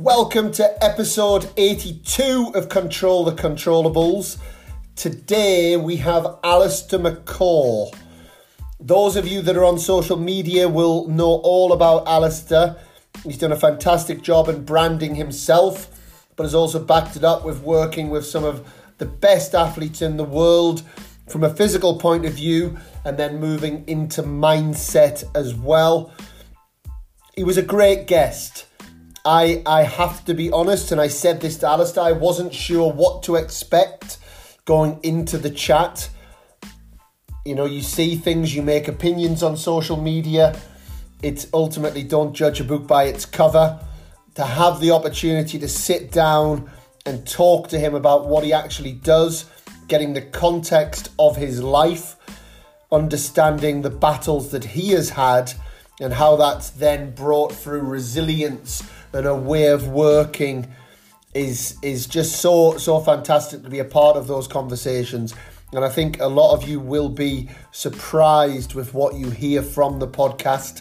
Welcome to episode 82 of Control the Controllables. Today we have Alistair McCaw. Those of you that are on social media will know all about Alistair. He's done a fantastic job in branding himself, but has also backed it up with working with some of the best athletes in the world from a physical point of view and then moving into mindset as well. He was a great guest. I I have to be honest, and I said this to Alistair, I wasn't sure what to expect going into the chat. You know, you see things, you make opinions on social media. It's ultimately don't judge a book by its cover. To have the opportunity to sit down and talk to him about what he actually does, getting the context of his life, understanding the battles that he has had, and how that's then brought through resilience and a way of working is is just so so fantastic to be a part of those conversations and I think a lot of you will be surprised with what you hear from the podcast.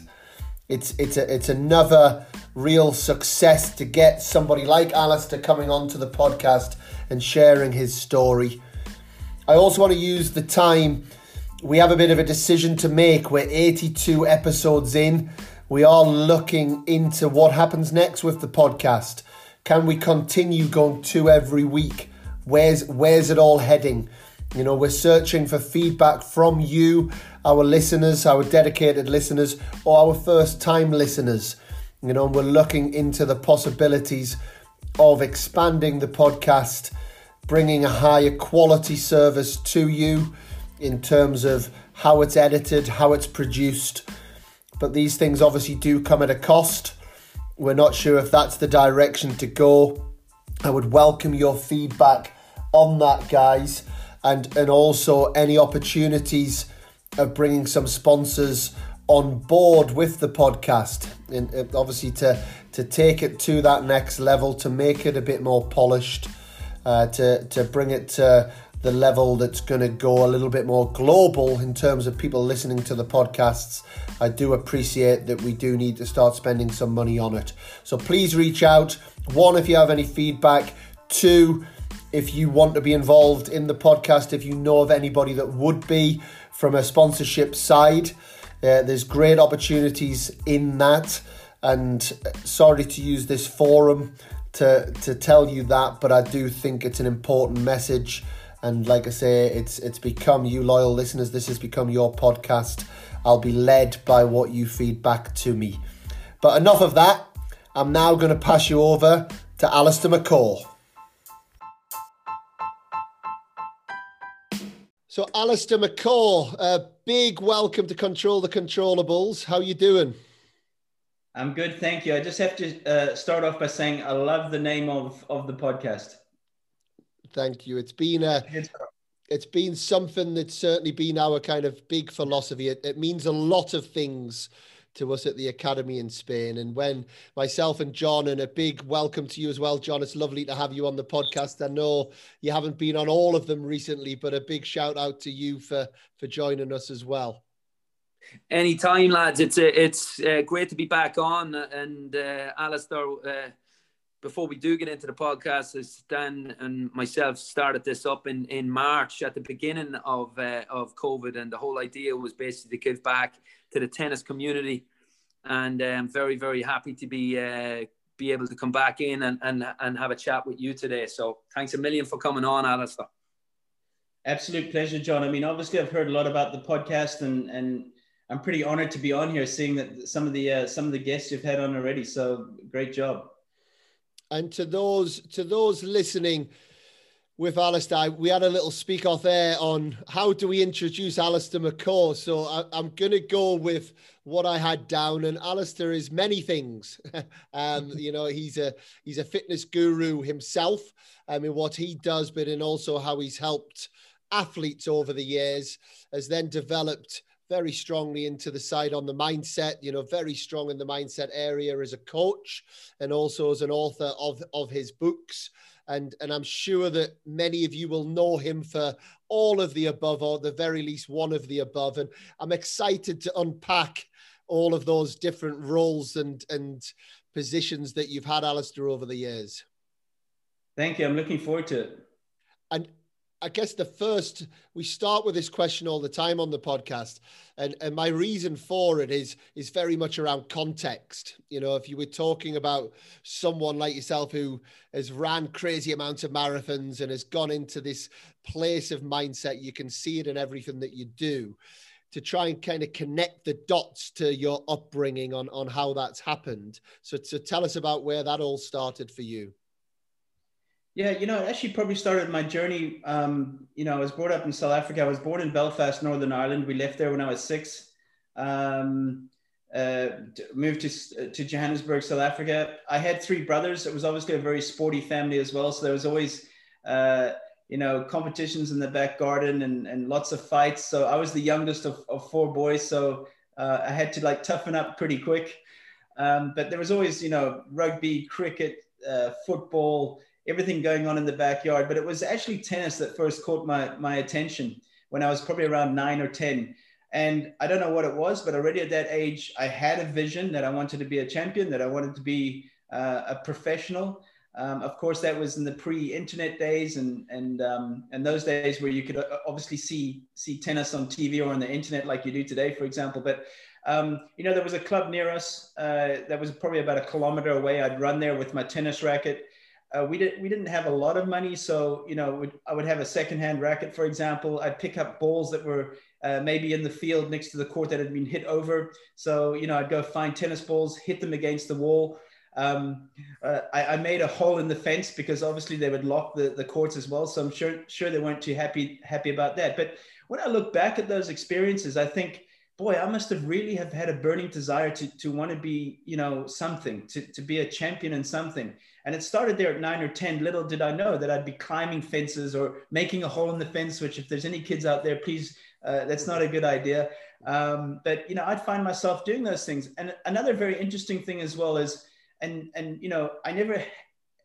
It's it's a, it's another real success to get somebody like Alistair coming onto the podcast and sharing his story. I also want to use the time. We have a bit of a decision to make. We're 82 episodes in. We are looking into what happens next with the podcast. Can we continue going to every week? Where's where's it all heading? You know, we're searching for feedback from you, our listeners, our dedicated listeners, or our first time listeners. You know, we're looking into the possibilities of expanding the podcast, bringing a higher quality service to you in terms of how it's edited, how it's produced. But these things obviously do come at a cost. We're not sure if that's the direction to go. I would welcome your feedback on that, guys and and also any opportunities of bringing some sponsors on board with the podcast and obviously to to take it to that next level to make it a bit more polished uh, to to bring it to the level that's going to go a little bit more global in terms of people listening to the podcasts i do appreciate that we do need to start spending some money on it so please reach out one if you have any feedback two if you want to be involved in the podcast, if you know of anybody that would be from a sponsorship side, uh, there's great opportunities in that. And sorry to use this forum to to tell you that, but I do think it's an important message. And like I say, it's it's become you loyal listeners. This has become your podcast. I'll be led by what you feed back to me. But enough of that. I'm now going to pass you over to Alistair McCaw. So, Alistair McCaw, a big welcome to Control the Controllables. How you doing? I'm good, thank you. I just have to uh, start off by saying I love the name of of the podcast. Thank you. It's been a it's been something that's certainly been our kind of big philosophy. It, it means a lot of things to us at the academy in Spain. And when myself and John, and a big welcome to you as well, John. It's lovely to have you on the podcast. I know you haven't been on all of them recently, but a big shout out to you for for joining us as well. Anytime, lads. It's uh, it's uh, great to be back on. And uh, Alistair, uh, before we do get into the podcast, Dan and myself started this up in, in March at the beginning of uh, of COVID, and the whole idea was basically to give back to the tennis community. And I'm um, very, very happy to be uh, be able to come back in and, and, and have a chat with you today. So thanks a million for coming on, Alistair. Absolute pleasure, John. I mean, obviously, I've heard a lot about the podcast, and and I'm pretty honored to be on here, seeing that some of the uh, some of the guests you've had on already. So great job. And to those to those listening, with Alistair, we had a little speak off air on how do we introduce Alistair McCaw. So I, am going to go with what I had down, and Alistair is many things. um, you know, he's a he's a fitness guru himself. I mean, what he does, but in also how he's helped athletes over the years, has then developed very strongly into the side on the mindset. You know, very strong in the mindset area as a coach, and also as an author of of his books and and I'm sure that many of you will know him for all of the above, or the very least one of the above. And I'm excited to unpack all of those different roles and and positions that you've had, Alistair, over the years. Thank you. I'm looking forward to it. And I guess the first we start with this question all the time on the podcast, and and my reason for it is is very much around context. You know, if you were talking about someone like yourself who has ran crazy amounts of marathons and has gone into this place of mindset, you can see it in everything that you do. To try and kind of connect the dots to your upbringing on on how that's happened. So, so tell us about where that all started for you. Yeah, you know, it actually probably started my journey. Um, you know, I was brought up in South Africa. I was born in Belfast, Northern Ireland. We left there when I was six. Um, uh, moved to to Johannesburg, South Africa. I had three brothers. It was obviously a very sporty family as well. So there was always, uh, you know, competitions in the back garden and, and lots of fights. So I was the youngest of, of four boys. So uh, I had to like toughen up pretty quick. Um, but there was always, you know, rugby, cricket, uh, football everything going on in the backyard. But it was actually tennis that first caught my, my attention when I was probably around nine or 10. And I don't know what it was, but already at that age, I had a vision that I wanted to be a champion, that I wanted to be uh, a professional. Um, of course, that was in the pre-internet days, and and um, and those days where you could uh, obviously see see tennis on TV or on the internet like you do today, for example. But um, you know, there was a club near us uh, that was probably about a kilometer away. I'd run there with my tennis racket, uh, we didn't we didn't have a lot of money, so you know I would have a secondhand racket, for example. I'd pick up balls that were uh, maybe in the field next to the court that had been hit over. So you know I'd go find tennis balls, hit them against the wall. Um, uh, I, I, made a hole in the fence because obviously they would lock the, the courts as well. So I'm sure sure they weren't too happy happy about that. But when I look back at those experiences, I think boy, I must have really have had a burning desire to, to want to be, you know, something, to, to be a champion in something. And it started there at nine or 10. Little did I know that I'd be climbing fences or making a hole in the fence, which if there's any kids out there, please, uh, that's not a good idea. Um, but, you know, I'd find myself doing those things. And another very interesting thing as well is, and, and, you know, I never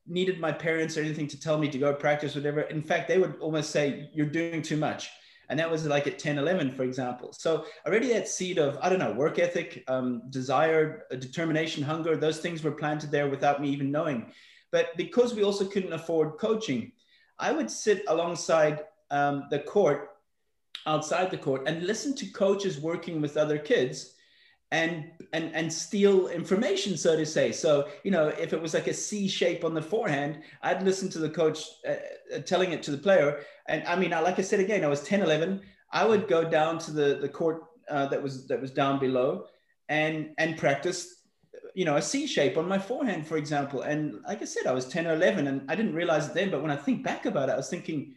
needed my parents or anything to tell me to go practice, whatever. In fact, they would almost say, you're doing too much and that was like at 10 11 for example. So already that seed of i don't know work ethic um, desire determination hunger. Those things were planted there without me even knowing. But because we also couldn't afford coaching i would sit alongside um, the court outside the court and listen to coaches working with other kids and and and steal information so to say. So you know if it was like a c shape on the forehand i'd listen to the coach uh, uh telling it to the player. And i mean I, like i said again i was 10 11 i would go down to the the court uh, that was that was down below and and practice you know a c shape on my forehand for example. And like i said i was 10 or 11 and i didn't realize it then but when i think back about it i was thinking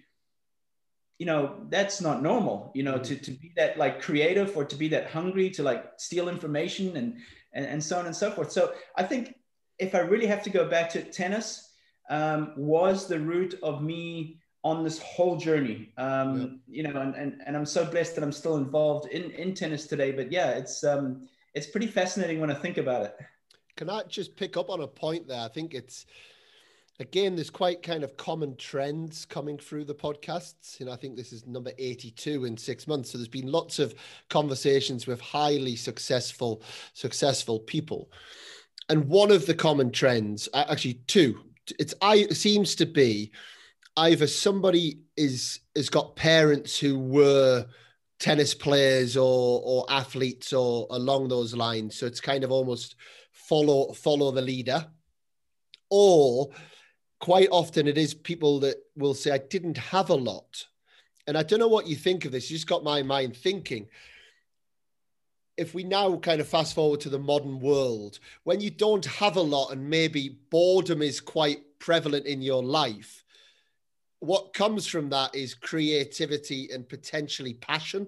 you know that's not normal you know mm-hmm. to, to be that like creative or to be that hungry to like steal information and, and and so on and so forth. So i think if i really have to go back to tennis um, was the root of me on this whole journey. Um, yeah. you know and, and and i'm so blessed that i'm still involved in in tennis today. But yeah it's um it's pretty fascinating when i think about it. Can i just pick up on a point there? I think it's again, there's quite kind of common trends coming through the podcasts. You know, I think this is number 82 in six months. So there's been lots of conversations with highly successful, successful people. And one of the common trends, actually two, it's I it seems to be either somebody is has got parents who were tennis players or or athletes or along those lines. So it's kind of almost follow follow the leader, or quite often it is people that will say, I didn't have a lot. And I don't know what you think of this. You just got my mind thinking. If we now kind of fast forward to the modern world, when you don't have a lot and maybe boredom is quite prevalent in your life, what comes from that is creativity and potentially passion.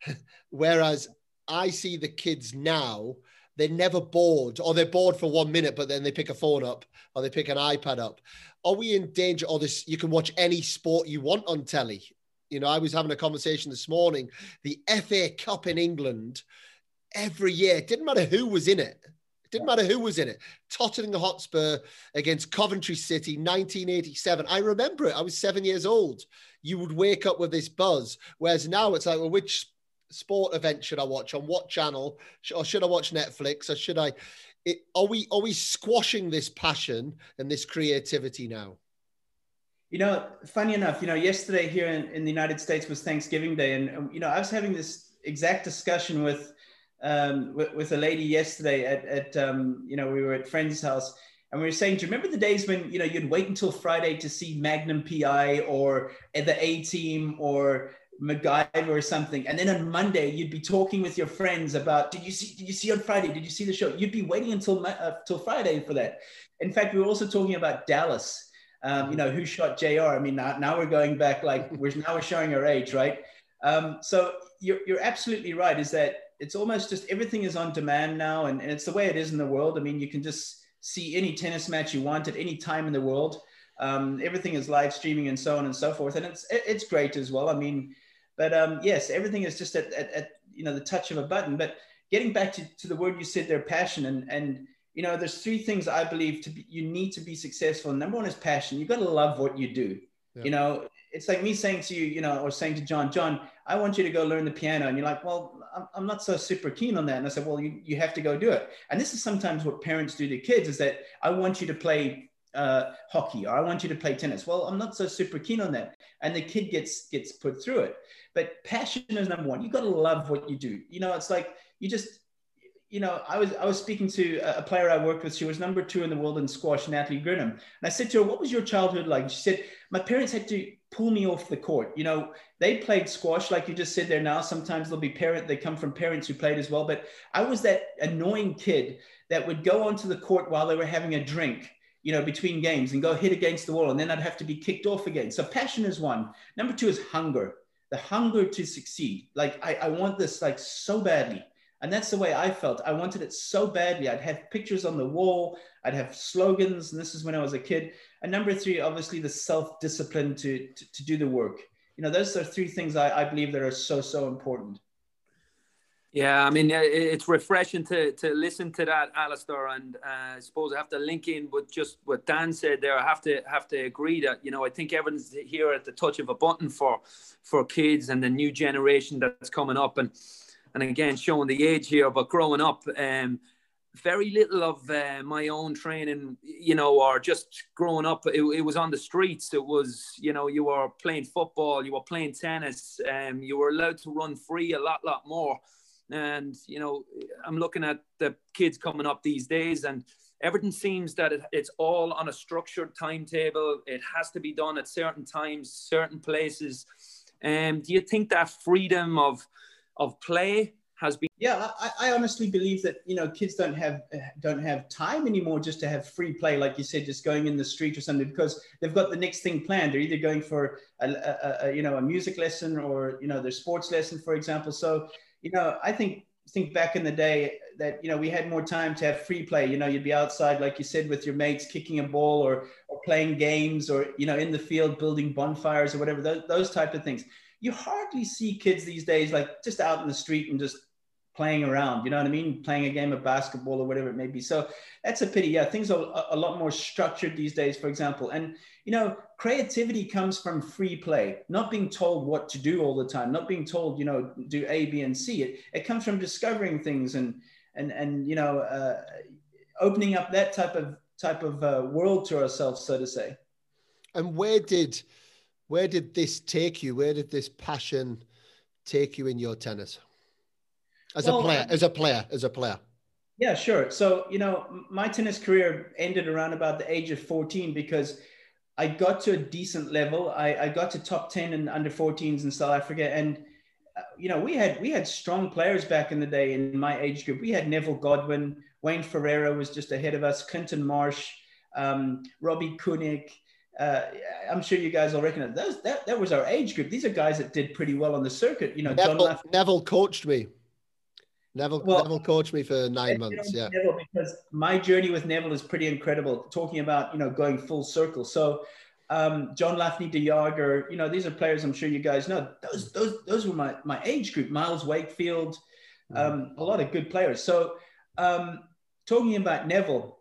Whereas I see the kids now they're never bored or they're bored for one minute but then they pick a phone up or they pick an ipad up are we in danger or this you can watch any sport you want on telly you know i was having a conversation this morning the fa cup in england every year it didn't matter who was in it it didn't matter who was in it. Tottenham Hotspur against Coventry City, 1987. I remember it. I was seven years old. You would wake up with this buzz. Whereas now it's like, well, which sport event should I watch on what channel, or should I watch Netflix, or should I? It, are we are we squashing this passion and this creativity now? You know, funny enough, you know, yesterday here in, in the United States was Thanksgiving Day, and you know, I was having this exact discussion with um, with, with a lady yesterday at, at um, you know, we were at friend's house, and we were saying, do you remember the days when you know you'd wait until Friday to see Magnum PI or the A Team or MacGyver or something, and then on Monday you'd be talking with your friends about, did you see? Did you see on Friday? Did you see the show? You'd be waiting until uh, till Friday for that. In fact, we were also talking about Dallas. Um, you know, who shot JR? I mean, now, now we're going back like we're now we're showing our age, right? Um, so you're, you're absolutely right. Is that it's almost just everything is on demand now, and, and it's the way it is in the world. I mean, you can just see any tennis match you want at any time in the world. Um, everything is live streaming and so on and so forth, and it's it's great as well. I mean, but um, yes, everything is just at, at, at, you know the touch of a button. But getting back to, to the word you said there, passion, and and you know, there's three things I believe to be you need to be successful. Number one is passion. You've got to love what you do. Yeah. You know, it's like me saying to you, you know, or saying to John, John, I want you to go learn the piano. And you're like, well, I'm, I'm not so super keen on that. And I said, well, you, you have to go do it. And this is sometimes what parents do to kids is that I want you to play uh, hockey or I want you to play tennis. Well, I'm not so super keen on that. And the kid gets, gets put through it. But passion is number one. You got to love what you do. You know, it's like you just, you know, I was I was speaking to a player I worked with. She was number two in the world in squash, Natalie Grinham. And I said to her, "What was your childhood like?" She said, "My parents had to pull me off the court. You know, they played squash, like you just said there. Now sometimes they'll be parent. They come from parents who played as well. But I was that annoying kid that would go onto the court while they were having a drink." You know, between games and go hit against the wall, and then I'd have to be kicked off again. So passion is one. Number two is hunger. The hunger to succeed. Like I, I want this like so badly and that's the way I felt. I wanted it so badly. I'd have pictures on the wall, I'd have slogans, and this is when I was a kid. And number three, obviously, the self discipline to, to, to, do the work. You know, those are three things I, I believe that are so, so important. Yeah, I mean, it's refreshing to, to listen to that, Alistair. And uh, I suppose I have to link in with just what Dan said there. I have to have to agree that you know I think everyone's here at the touch of a button for for kids and the new generation that's coming up. And and again showing the age here, but growing up, um, very little of uh, my own training, you know, or just growing up, it, it, was on the streets. It was, you know, you were playing football, you were playing tennis, um, you were allowed to run free a lot, lot more. And, you know, I'm looking at the kids coming up these days and everything seems that it, it's all on a structured timetable. It has to be done at certain times, certain places. Um, do you think that freedom of, of play has been yeah I, I, honestly believe that you know kids don't have don't have time anymore just to have free play like you said just going in the street or something because they've got the next thing planned they're either going for a, a, a you know a music lesson or you know their sports lesson for example so you know i think think back in the day that you know we had more time to have free play you know you'd be outside like you said with your mates kicking a ball or or playing games or you know in the field building bonfires or whatever those, those type of things you hardly see kids these days like just out in the street and just playing around. You know what I mean? Playing a game of basketball or whatever it may be. So that's a pity. Yeah, things are a lot more structured these days, for example. And you know, creativity comes from free play, not being told what to do all the time, not being told, you know, do A, B, and C. It it comes from discovering things and and and you know, uh, opening up that type of type of uh, world to ourselves, so to say. And where did where did this take you? Where did this passion take you in your tennis? As well, a player, as a player, as a player. Yeah, sure. So, you know, my tennis career ended around about the age of 14 because I got to a decent level. I, I got to top 10 in under 14s in South Africa. And, uh, you know, we had we had strong players back in the day in my age group. We had Neville Godwin, Wayne Ferreira was just ahead of us, Clinton Marsh, um, Robbie Koenig, uh, I'm sure you guys all recognize those. That, that was our age group. These are guys that did pretty well on the circuit. You know, Neville, John Neville coached me. Neville, well, Neville coached me for nine months. Yeah, Neville because my journey with Neville is pretty incredible. Talking about you know going full circle. So um, John Laffnie de Jager, you know, these are players I'm sure you guys know. Those those those were my my age group. Myles Wakefield, mm-hmm. um, a lot of good players. So um, talking about Neville,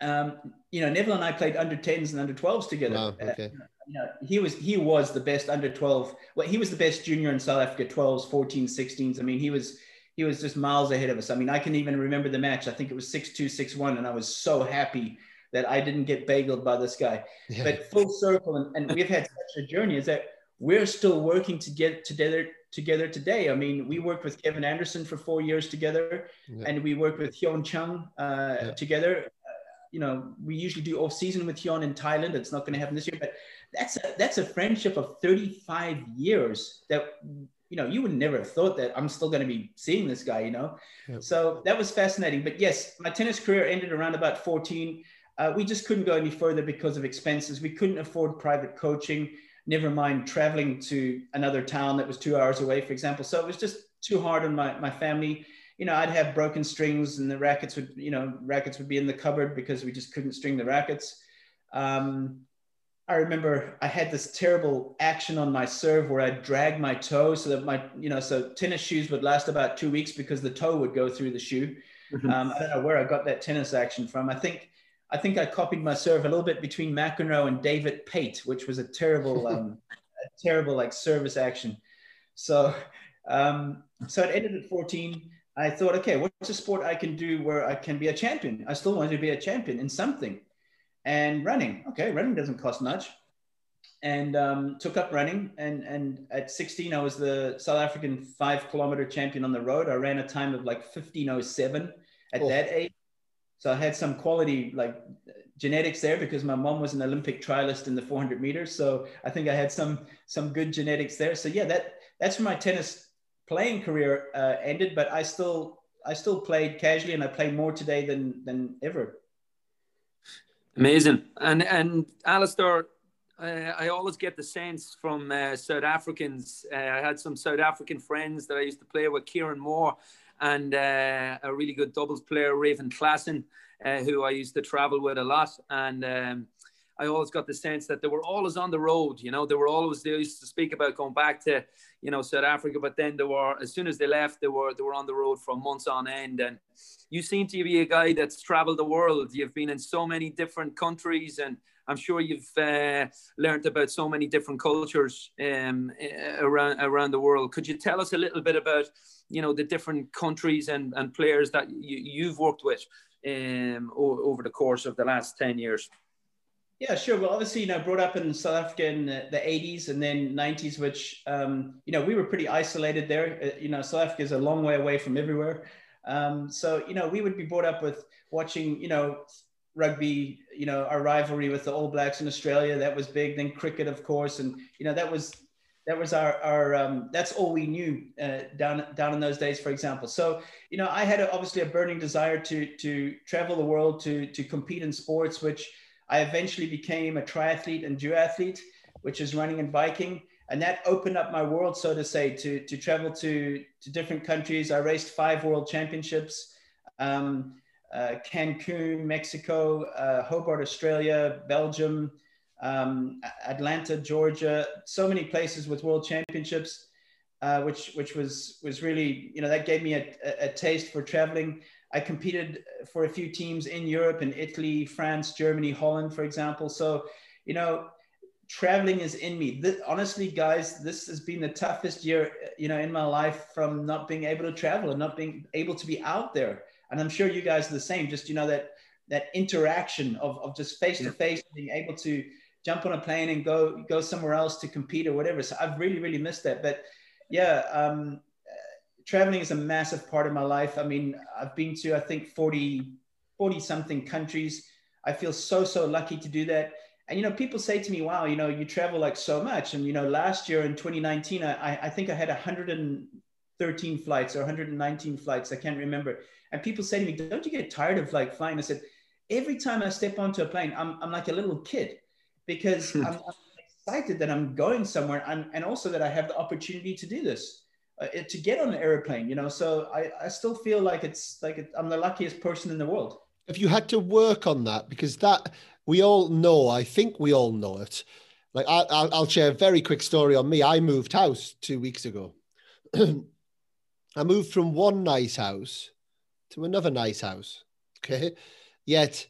um, you know, Neville and I played under 10s and under 12s together. Wow, okay. you know, he was he was the best under 12. Well, he was the best junior in South Africa, 12s, 14s, 16s. I mean, he was he was just miles ahead of us. I mean, I can even remember the match. I think it was 6-2, 6-1, and I was so happy that I didn't get bageled by this guy. Yeah. But full circle, and, and we've had such a journey is that we're still working to get together together today. I mean, we worked with Kevin Anderson for four years together, yeah. and we worked with Hyeon Chung uh, yeah. together. Uh, you know, we usually do off season with Hyun in Thailand. It's not going to happen this year, but that's a, that's a friendship of 35 years that you know you would never have thought that I'm still going to be seeing this guy. You know, yeah. so that was fascinating. But yes, my tennis career ended around about 14. Uh, we just couldn't go any further because of expenses. We couldn't afford private coaching never mind traveling to another town that was two hours away, for example. So it was just too hard on my, my family. You know, I'd have broken strings and the rackets would, you know, rackets would be in the cupboard because we just couldn't string the rackets. Um, I remember I had this terrible action on my serve where I'd drag my toe so that my, you know, so tennis shoes would last about two weeks because the toe would go through the shoe. Mm-hmm. Um, I don't know where I got that tennis action from. I think I think I copied my serve a little bit between McEnroe and David Pate, which was a terrible, um, a terrible like service action. So, um, so it ended at 14. I thought, okay, what's a sport I can do where I can be a champion? I still wanted to be a champion in something. And running, okay, running doesn't cost much. And um, took up running. And, and at 16, I was the South African five kilometer champion on the road. I ran a time of like 1507 at oh. that age. So I had some quality like genetics there because my mom was an Olympic trialist in the 400 meters. So I think I had some some good genetics there. So yeah, that that's where my tennis playing career uh, ended. But I still I still played casually, and I play more today than than ever. Amazing, and and Alistair. Uh, I always get the sense from uh, South Africans. Uh, I had some South African friends that I used to play with, Kieran Moore, and uh, a really good doubles player, Raven Klaasen, uh, who I used to travel with a lot. And um, I always got the sense that they were always on the road. You know, they were always they used to speak about going back to you know South Africa, but then they were as soon as they left, they were they were on the road for months on end. And you seem to be a guy that's traveled the world. You've been in so many different countries and. I'm sure you've uh, learned about so many different cultures um, around around the world. Could you tell us a little bit about you know the different countries and, and players that you, you've worked with um, over the course of the last 10 years yeah sure. Well obviously you know brought up in south africa in the, the 80s and then 90s which um, you know we were pretty isolated there. Uh, you know south africa is a long way away from everywhere. Um, so you know we would be brought up with watching you know rugby you know our rivalry with the all blacks in australia. That was big. Then cricket of course. And you know that was that was our, our um, that's all we knew uh, down down in those days for example. So you know i had a, obviously a burning desire to to travel the world to to compete in sports which i eventually became a triathlete and duathlete which is running and biking and that opened up my world so to say to to travel to to different countries i raced five world championships um, uh, cancun mexico uh, hobart australia belgium um, Atlanta, Georgia, so many places with world championships, uh, which which was was really you know that gave me a, a, taste for traveling. I competed for a few teams in Europe, in Italy, France, Germany, Holland, for example. So you know, traveling is in me. This, honestly, guys, this has been the toughest year you know in my life from not being able to travel and not being able to be out there. And I'm sure you guys are the same. Just you know that that interaction of, of just face to face, being able to jump on a plane and go go somewhere else to compete or whatever. So I've really really missed that. But yeah, um, traveling is a massive part of my life. I mean, I've been to I think 40 40 something countries. I feel so so lucky to do that. And you know, people say to me, "Wow, you know, you travel like so much." And you know, last year in 2019, I, I think I had 113 flights or 119 flights. I can't remember. And people say to me, "Don't you get tired of like flying?" I said, "Every time I step onto a plane, I'm I'm like a little kid." because I'm, I'm, excited that I'm going somewhere and, and also that I have the opportunity to do this. Uh, to get on an airplane, you know, so I, I still feel like it's like it, I'm the luckiest person in the world. If you had to work on that, because that we all know, I think we all know it. Like I, I'll, I'll share a very quick story on me. I moved house two weeks ago. I moved from one nice house to another nice house. Okay. Yet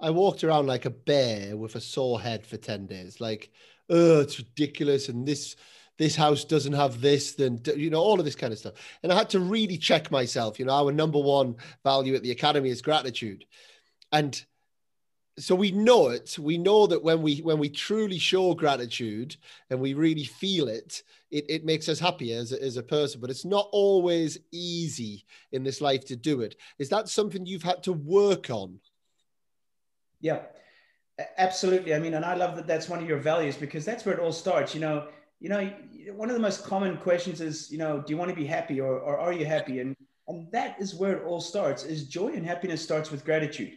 I walked around like a bear with a sore head for 10 days. Like, oh, it's ridiculous. And this, this house doesn't have this, then, you know, all of this kind of stuff. And I had to really check myself. You know, our number one value at the Academy is gratitude. And so we know it we know that when we when we truly show gratitude and we really feel it it, it makes us happier as a, as a person but it's not always easy in this life to do it is that something you've had to work on yeah absolutely i mean and i love that that's one of your values because that's where it all starts you know you know one of the most common questions is you know do you want to be happy or, or are you happy and and that is where it all starts is joy and happiness starts with gratitude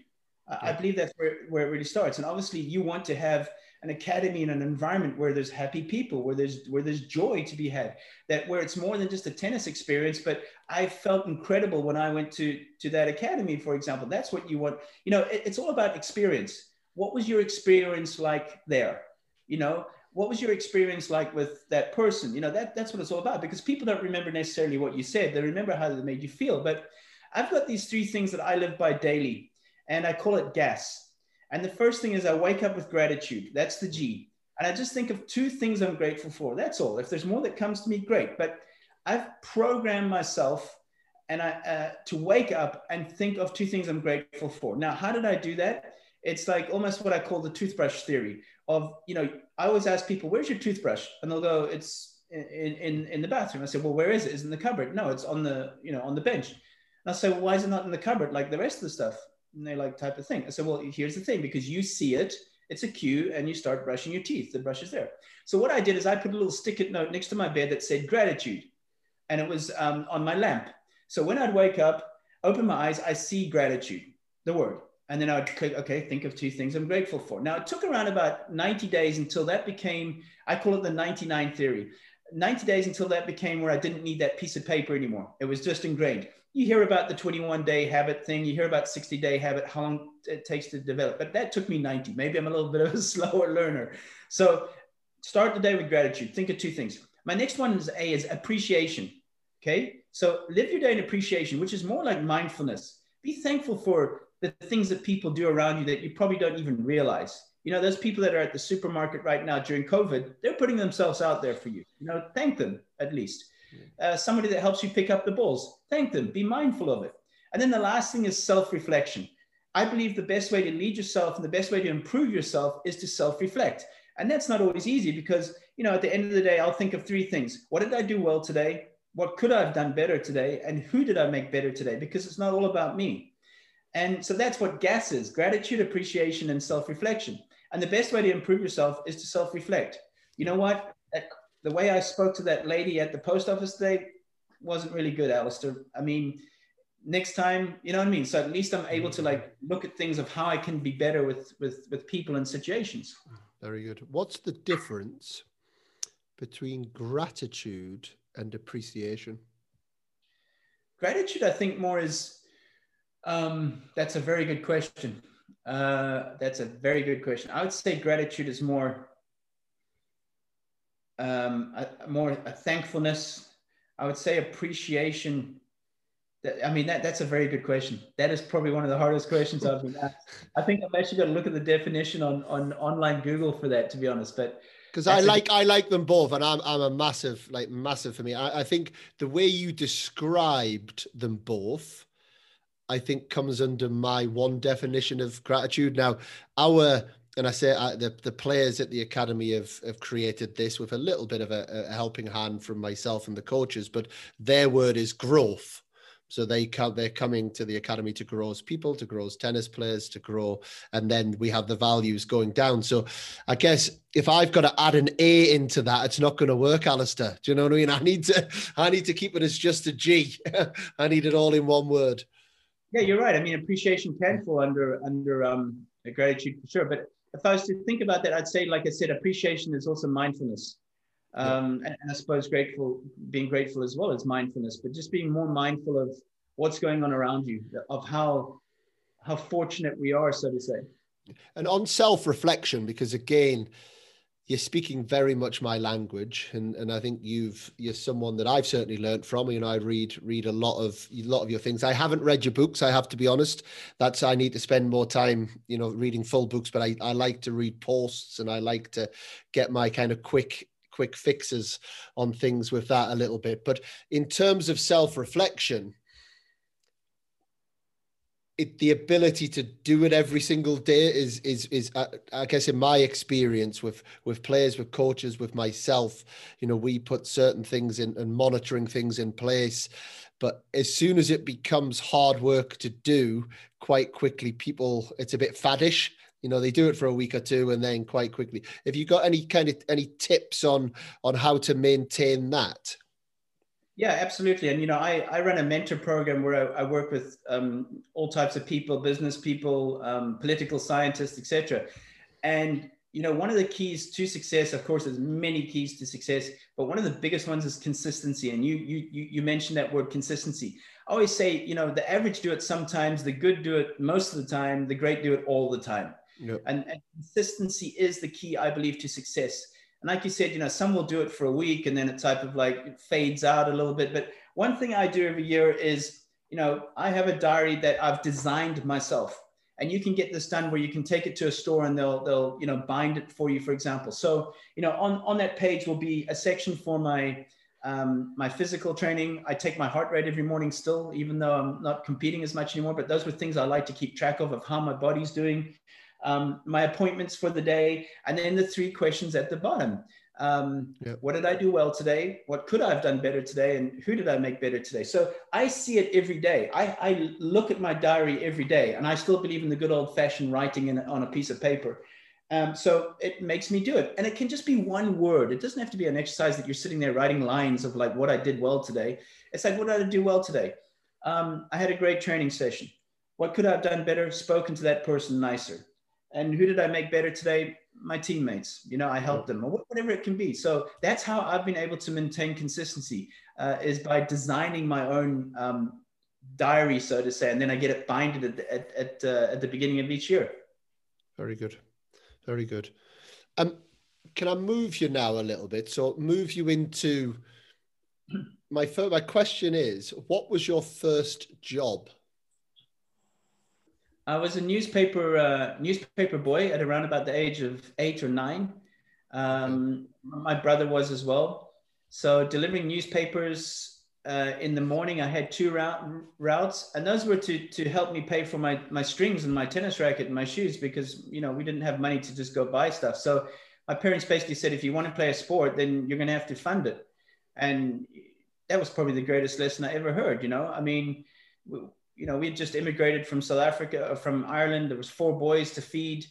I believe that's where, where it really starts. And obviously, you want to have an academy and an environment where there's happy people, where there's where there's joy to be had. That where it's more than just a tennis experience. But I felt incredible when I went to to that academy, for example. That's what you want. You know, it, it's all about experience. What was your experience like there? You know, what was your experience like with that person? You know, that that's what it's all about. Because people don't remember necessarily what you said; they remember how they made you feel. But I've got these three things that I live by daily and I call it gas. And the first thing is I wake up with gratitude. That's the G. And I just think of two things I'm grateful for. That's all. If there's more that comes to me, great. But I've programmed myself and I uh, to wake up and think of two things I'm grateful for. Now, how did I do that? It's like almost what I call the toothbrush theory of, you know, I always ask people, where's your toothbrush? And they'll go, it's in, in, in the bathroom. I say, well, where is it? Is it in the cupboard? No, it's on the, you know, on the bench. And I say, well, why is it not in the cupboard like the rest of the stuff? and they like type of thing. I said, well, here's the thing, because you see it, it's a cue, and you start brushing your teeth. The brush is there. So what I did is I put a little stick-it note next to my bed that said gratitude, and it was um, on my lamp. So when I'd wake up, open my eyes, I see gratitude, the word. And then I'd click, okay, think of two things I'm grateful for. Now, it took around about 90 days until that became, I call it the 99 theory. 90 days until that became where I didn't need that piece of paper anymore. It was just ingrained you hear about the 21 day habit thing, you hear about 60 day habit, how long it takes to develop, but that took me 90. Maybe I'm a little bit of a slower learner. So start the day with gratitude. Think of two things. My next one is A is appreciation. Okay. So live your day in appreciation, which is more like mindfulness. Be thankful for the things that people do around you that you probably don't even realize. You know, those people that are at the supermarket right now during COVID, they're putting themselves out there for you. You know, thank them at least uh, somebody that helps you pick up the balls. Thank them, be mindful of it. And then the last thing is self reflection. I believe the best way to lead yourself and the best way to improve yourself is to self reflect. And that's not always easy because, you know, at the end of the day, I'll think of three things. What did I do well today? What could I have done better today? And who did I make better today? Because it's not all about me. And so that's what gas is gratitude, appreciation, and self reflection. And the best way to improve yourself is to self reflect. You know what? The way I spoke to that lady at the post office today wasn't really good, Alistair. I mean, next time, you know what I mean? So at least I'm able to like look at things of how I can be better with with with people and situations. Very good. What's the difference between gratitude and appreciation? Gratitude, I think, more is um, that's a very good question. Uh, that's a very good question. I would say gratitude is more um, a, more a thankfulness. I would say appreciation. That, I mean, that, that's a very good question. That is probably one of the hardest questions I've been asked. I think I've actually got to look at the definition on, on online Google for that, to be honest. But because I like I like them both, and I'm I'm a massive like massive for me. I, I think the way you described them both, I think comes under my one definition of gratitude. Now, our and I say uh, the the players at the academy have have created this with a little bit of a, a, helping hand from myself and the coaches, but their word is growth. So they come, they're coming to the academy to grow as people, to grow as tennis players, to grow, and then we have the values going down. So I guess if I've got to add an A into that, it's not going to work, Alistair. Do you know what I mean? I need to I need to keep it as just a G. I need it all in one word. Yeah, you're right. I mean, appreciation can fall under under um, gratitude for sure, but if I was to think about that, I'd say, like I said, appreciation is also mindfulness. Um, yeah. and, I suppose grateful, being grateful as well as mindfulness, but just being more mindful of what's going on around you, of how how fortunate we are, so to say. And on self-reflection, because again, you're speaking very much my language, and, and I think you've you're someone that I've certainly learned from. You know, I read read a lot of a lot of your things. I haven't read your books. I have to be honest. That's I need to spend more time, you know, reading full books. But I I like to read posts, and I like to get my kind of quick quick fixes on things with that a little bit. But in terms of self reflection, it, the ability to do it every single day is is is uh, I guess in my experience with with players with coaches with myself you know we put certain things in and monitoring things in place. But as soon as it becomes hard work to do quite quickly people it's a bit faddish. You know they do it for a week or two and then quite quickly. Have you got any kind of any tips on on how to maintain that yeah, absolutely. And you know, I, I run a mentor program where I, I work with um, all types of people, business people, um, political scientists, etc. And you know, one of the keys to success, of course, there's many keys to success, but one of the biggest ones is consistency. And you you you mentioned that word consistency. I always say, you know, the average do it sometimes, the good do it most of the time, the great do it all the time. Yep. And, and consistency is the key, I believe, to success. And like you said, you know, some will do it for a week and then it type of like fades out a little bit. But one thing I do every year is, you know, I have a diary that I've designed myself. And you can get this done where you can take it to a store and they'll they'll you know bind it for you, for example. So you know on on that page will be a section for my um, my physical training. I take my heart rate every morning still, even though I'm not competing as much anymore. But those were things I like to keep track of of how my body's doing um, my appointments for the day, and then the three questions at the bottom. Um. What did I do well today? What could I have done better today? And who did I make better today? So I see it every day. I, I look at my diary every day, and I still believe in the good old fashioned writing in, on a piece of paper. Um, so it makes me do it. And it can just be one word. It doesn't have to be an exercise that you're sitting there writing lines of like what I did well today. It's like, what did I do well today? Um, I had a great training session. What could I have done better? Spoken to that person nicer. And who did I make better today? My teammates. You know, I helped them, or whatever it can be. So that's how I've been able to maintain consistency uh, is by designing my own um, diary, so to say, and then I get it binded at the, at at, uh, at the beginning of each year. Very good, very good. Um, can I move you now a little bit? So move you into my first, my question is, what was your first job? I was a newspaper uh, newspaper boy at around about the age of eight or nine. Um, my brother was as well. So delivering newspapers uh, in the morning, I had two route, routes, and those were to to help me pay for my my strings and my tennis racket and my shoes because you know we didn't have money to just go buy stuff. So my parents basically said, if you want to play a sport, then you're going to have to fund it, and that was probably the greatest lesson I ever heard. You know, I mean you know, we had just immigrated from South Africa, uh, from Ireland. There was four boys to feed.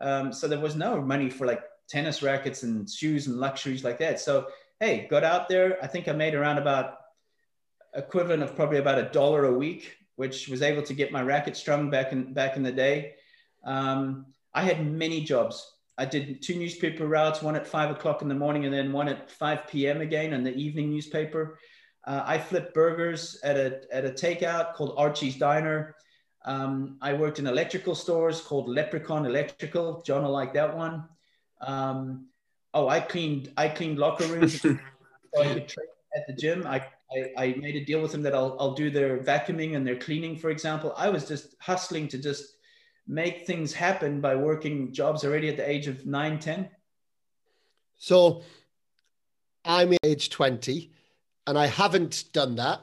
Um, so there was no money for like tennis rackets and shoes and luxuries like that. So, hey, got out there. I think I made around about equivalent of probably about a dollar a week, which was able to get my racket strung back in, back in the day. Um, I had many jobs. I did two newspaper routes, one at five o'clock in the morning and then one at 5 p.m. again on the evening newspaper. Uh, I flipped burgers at a, at a takeout called Archie's Diner. Um, I worked in electrical stores called Leprechaun Electrical. John will like that one. Um, oh, I cleaned I cleaned locker rooms so I could train at the gym. I, I, I, made a deal with them that I'll, I'll do their vacuuming and their cleaning, for example. I was just hustling to just make things happen by working jobs already at the age of 9, 10. So I'm age 20 and I haven't done that,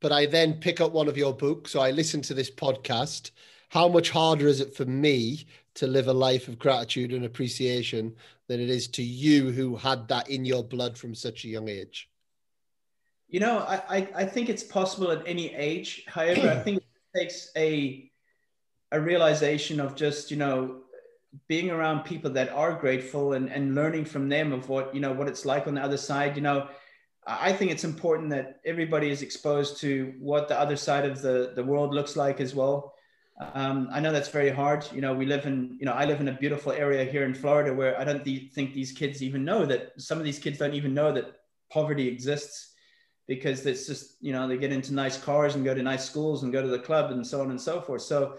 but I then pick up one of your books, or I listen to this podcast. How much harder is it for me to live a life of gratitude and appreciation than it is to you who had that in your blood from such a young age? You know, I, I, think it's possible at any age. However, I think it takes a a realization of just, you know, being around people that are grateful and, and learning from them of what, you know, what it's like on the other side. You know, I think it's important that everybody is exposed to what the other side of the, the world looks like as well. Um, I know that's very hard. You know, we live in, you know, I live in a beautiful area here in Florida where I don't th- think these kids even know that some of these kids don't even know that poverty exists because it's just, you know, they get into nice cars and go to nice schools and go to the club and so on and so forth. So,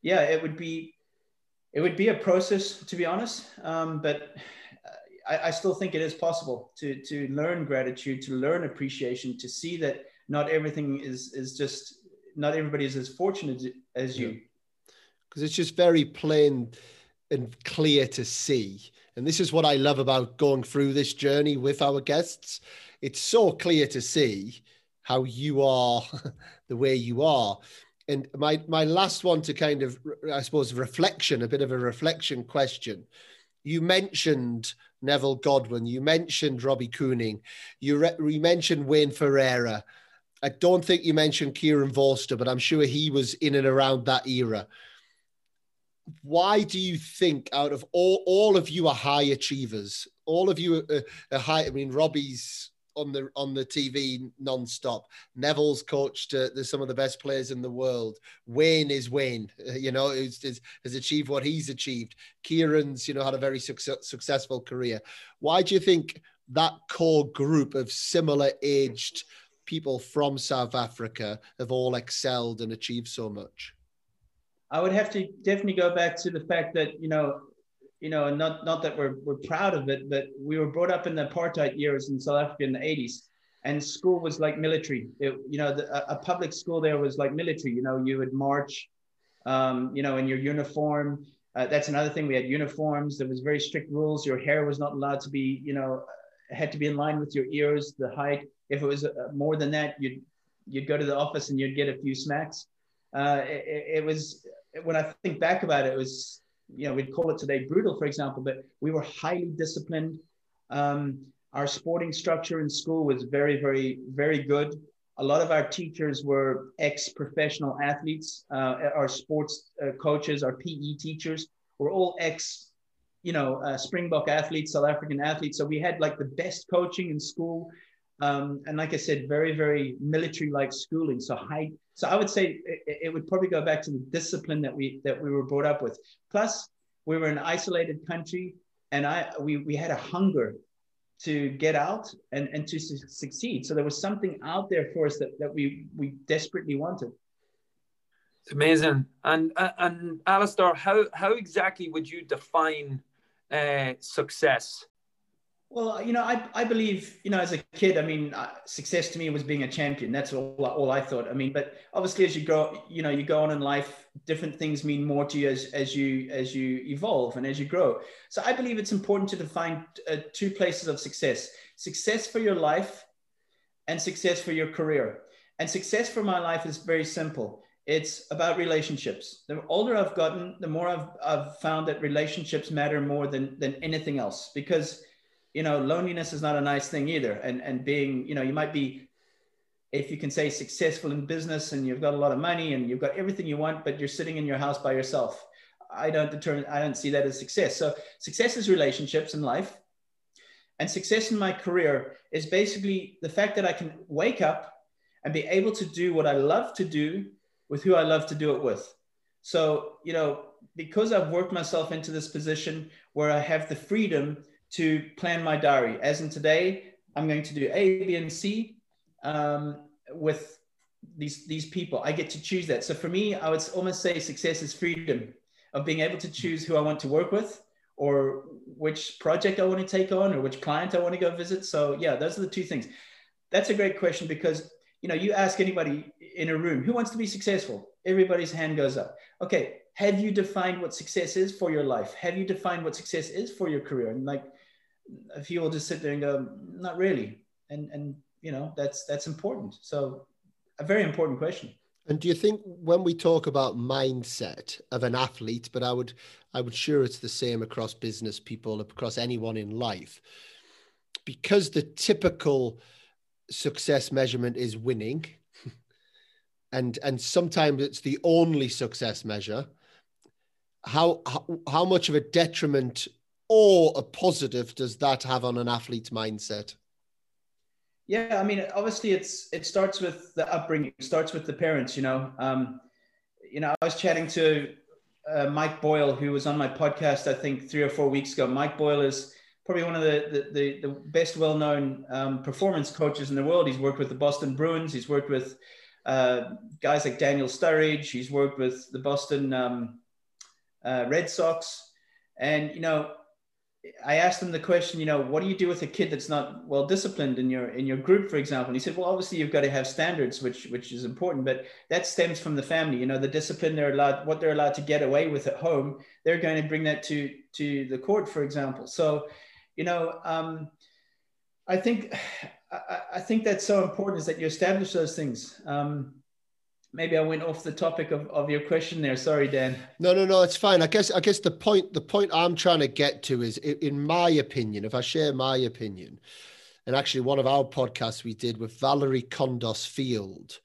yeah, it would be, it would be a process to be honest. Um, but I, I still think it is possible to to learn gratitude, to learn appreciation, to see that not everything is is just not everybody is as fortunate as you. Because it's just very plain and clear to see. And this is what I love about going through this journey with our guests. It's so clear to see how you are the way you are. And my my last one to kind of I suppose reflection, a bit of a reflection question. You mentioned Neville Godwin, you mentioned Robbie Koenig. you, re- you mentioned Wayne Ferreira. I don't think you mentioned Kieran Vorster, but I'm sure he was in and around that era. Why do you think, out of all, all of you are high achievers, all of you are, are high? I mean, Robbie's on the on the TV non-stop. Neville's coached uh, some of the best players in the world. Wayne is Wayne, uh, you know, is, has achieved what he's achieved. Kieran's, you know, had a very successful career. Why do you think that core group of similar aged people from South Africa have all excelled and achieved so much? I would have to definitely go back to the fact that you know you know, not not that we're we're proud of it, but we were brought up in the apartheid years in South Africa in the 80s, and school was like military. It, you know, the, a public school there was like military. You know, you would march, um, you know, in your uniform. Uh, that's another thing. We had uniforms. There was very strict rules. Your hair was not allowed to be, you know, had to be in line with your ears, the height. If it was uh, more than that, you'd you'd go to the office and you'd get a few smacks. Uh, it, it was when I think back about it, it was you know, we'd call it today brutal, for example, but we were highly disciplined. Um, our sporting structure in school was very, very, very good. A lot of our teachers were ex-professional athletes. Uh, our sports uh, coaches, our PE teachers were all ex, you know, uh, Springbok athletes, South African athletes. So we had like the best coaching in school. Um, and like I said, very, very military-like schooling. So high, so I would say it, it, would probably go back to the discipline that we that we were brought up with. Plus, we were an isolated country, and I we we had a hunger to get out and and to su- succeed. So there was something out there for us that that we we desperately wanted. It's amazing. And uh, and Alistair, how how exactly would you define uh, success? Well, you know, I, I believe, you know, as a kid, I mean, uh, success to me was being a champion. That's all, all I thought. I mean, but obviously as you grow, you know, you go on in life, different things mean more to you as, as you, as you evolve and as you grow. So I believe it's important to define uh, two places of success, success for your life and success for your career. And success for my life is very simple. It's about relationships. The older I've gotten, the more I've, I've found that relationships matter more than, than anything else because you know, loneliness is not a nice thing either. And and being, you know, you might be, if you can say successful in business and you've got a lot of money and you've got everything you want, but you're sitting in your house by yourself. I don't determine, I don't see that as success. So success is relationships in life. And success in my career is basically the fact that I can wake up and be able to do what I love to do with who I love to do it with. So, you know, because I've worked myself into this position where I have the freedom to plan my diary. As in today, I'm going to do A, B, and C um, with these these people. I get to choose that. So for me, I would almost say success is freedom of being able to choose who I want to work with, or which project I want to take on, or which client I want to go visit. So yeah, those are the two things. That's a great question because you know you ask anybody in a room who wants to be successful, everybody's hand goes up. Okay, have you defined what success is for your life? Have you defined what success is for your career? And like a few will just sit there and go, not really. And and you know, that's that's important. So a very important question. And do you think when we talk about mindset of an athlete, but I would I would sure it's the same across business people, across anyone in life, because the typical success measurement is winning, and and sometimes it's the only success measure. How how, how much of a detriment or a positive does that have on an athlete's mindset? Yeah, I mean, obviously, it's it starts with the upbringing. It starts with the parents. You know, um, you know, I was chatting to uh, Mike Boyle, who was on my podcast, I think three or four weeks ago. Mike Boyle is probably one of the the, the, best well-known um, performance coaches in the world. He's worked with the Boston Bruins. He's worked with uh, guys like Daniel Sturridge. He's worked with the Boston um, uh, Red Sox, and you know, I asked him the question, you know, what do you do with a kid that's not well disciplined in your in your group, for example? And he said, well, obviously you've got to have standards, which which is important, but that stems from the family. You know, the discipline they're allowed, what they're allowed to get away with at home, they're going to bring that to to the court, for example. So, you know, um, I think I, I think that's so important is that you establish those things. Um, maybe I went off the topic of, of your question there. Sorry, Dan. No, no, no, it's fine. I guess I guess the point the point I'm trying to get to is in my opinion, if I share my opinion, and actually one of our podcasts we did with Valorie Kondos Field,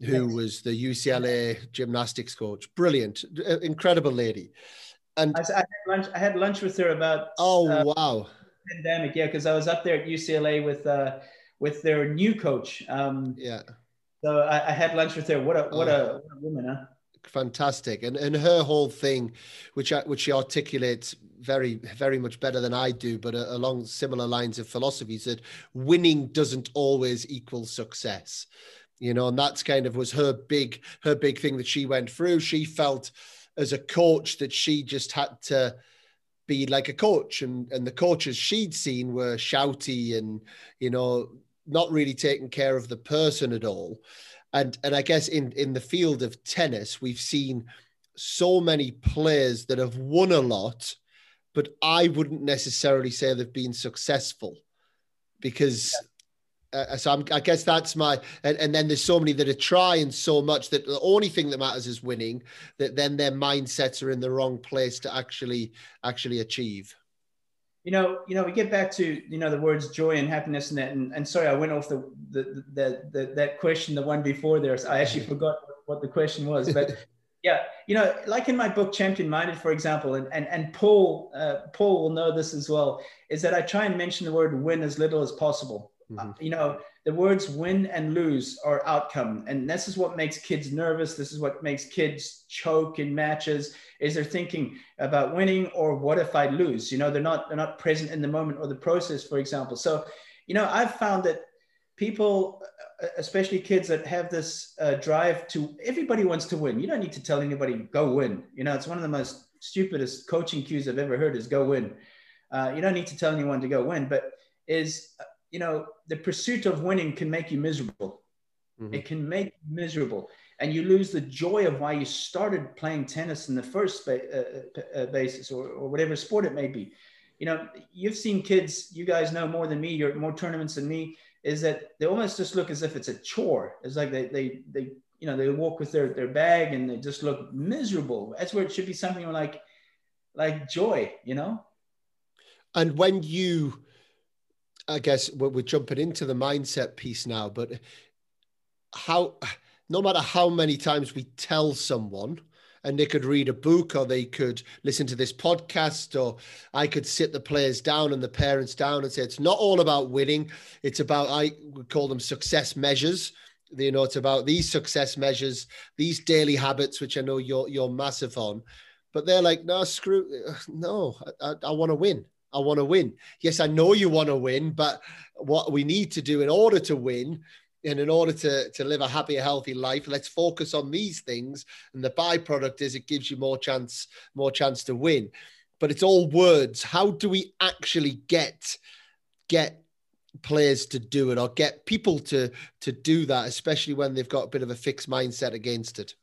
who yes. was the UCLA gymnastics coach. Brilliant, uh, incredible lady. And I, I, had lunch. I had lunch with her about. Oh uh, wow! Pandemic, yeah, because I was up there at UCLA with uh, with their new coach. Um, yeah so I, I, had lunch with her. What a what, oh. a, what a woman, huh? Fantastic, and and her whole thing, which I, which she articulates very very much better than I do, but uh, along similar lines of philosophy, that winning doesn't always equal success. You know, and that's kind of was her big her big thing that she went through. She felt as a coach that she just had to be like a coach and and the coaches she'd seen were shouty and you know not really taking care of the person at all. And and I guess in in the field of tennis, we've seen so many players that have won a lot, but I wouldn't necessarily say they've been successful because. Uh, so I'm, i guess that's my and, and, then there's so many that are trying so much that the only thing that matters is winning that then their mindsets are in the wrong place to actually actually achieve you know, you know, we get back to you know the words joy and happiness and that. And, and sorry, I went off the the, the the that question, the one before there. So I actually forgot what the question was, but. Yeah, you know, like in my book Champion Minded, for example, and and, and Paul uh, Paul will know this as well, is that I try and mention the word win as little as possible. Mm-hmm. Uh, you know, the words win and lose are outcome, and this is what makes kids nervous. This is what makes kids choke in matches is they're thinking about winning or what if I lose? You know, they're not they're not present in the moment or the process, for example. So, you know, I've found that people, uh, especially kids that have this uh, drive to everybody wants to win. You don't need to tell anybody go win. You know, it's one of the most stupidest coaching cues I've ever heard is go win. Uh, you don't need to tell anyone to go win, but is uh, you know the pursuit of winning can make you miserable. Mm-hmm. It can make you miserable and you lose the joy of why you started playing tennis in the first ba- uh, uh, basis or, or whatever sport it may be. You know, you've seen kids, you guys know more than me, you're at more tournaments than me, is that they almost just look as if it's a chore. It's like they, they, they, you know, they walk with their, their bag and they just look miserable. That's where it should be something like, like joy, you know? And when you, I guess we're jumping into the mindset piece now, but how, no matter how many times we tell someone, and they could read a book or they could listen to this podcast or i could sit the players down and the parents down and say it's not all about winning. It's about i would call them success measures. You know it's about these success measures these daily habits which i know you're you're massive on. But they're like no screw no i, I, I want to win i want to win yes i know you want to win but what we need to do in order to win and in order to, to live a happy, healthy life, let's focus on these things. And the byproduct is it gives you more chance, more chance to win. But it's all words. How do we actually get get players to do it or get people to to do that, especially when they've got a bit of a fixed mindset against it?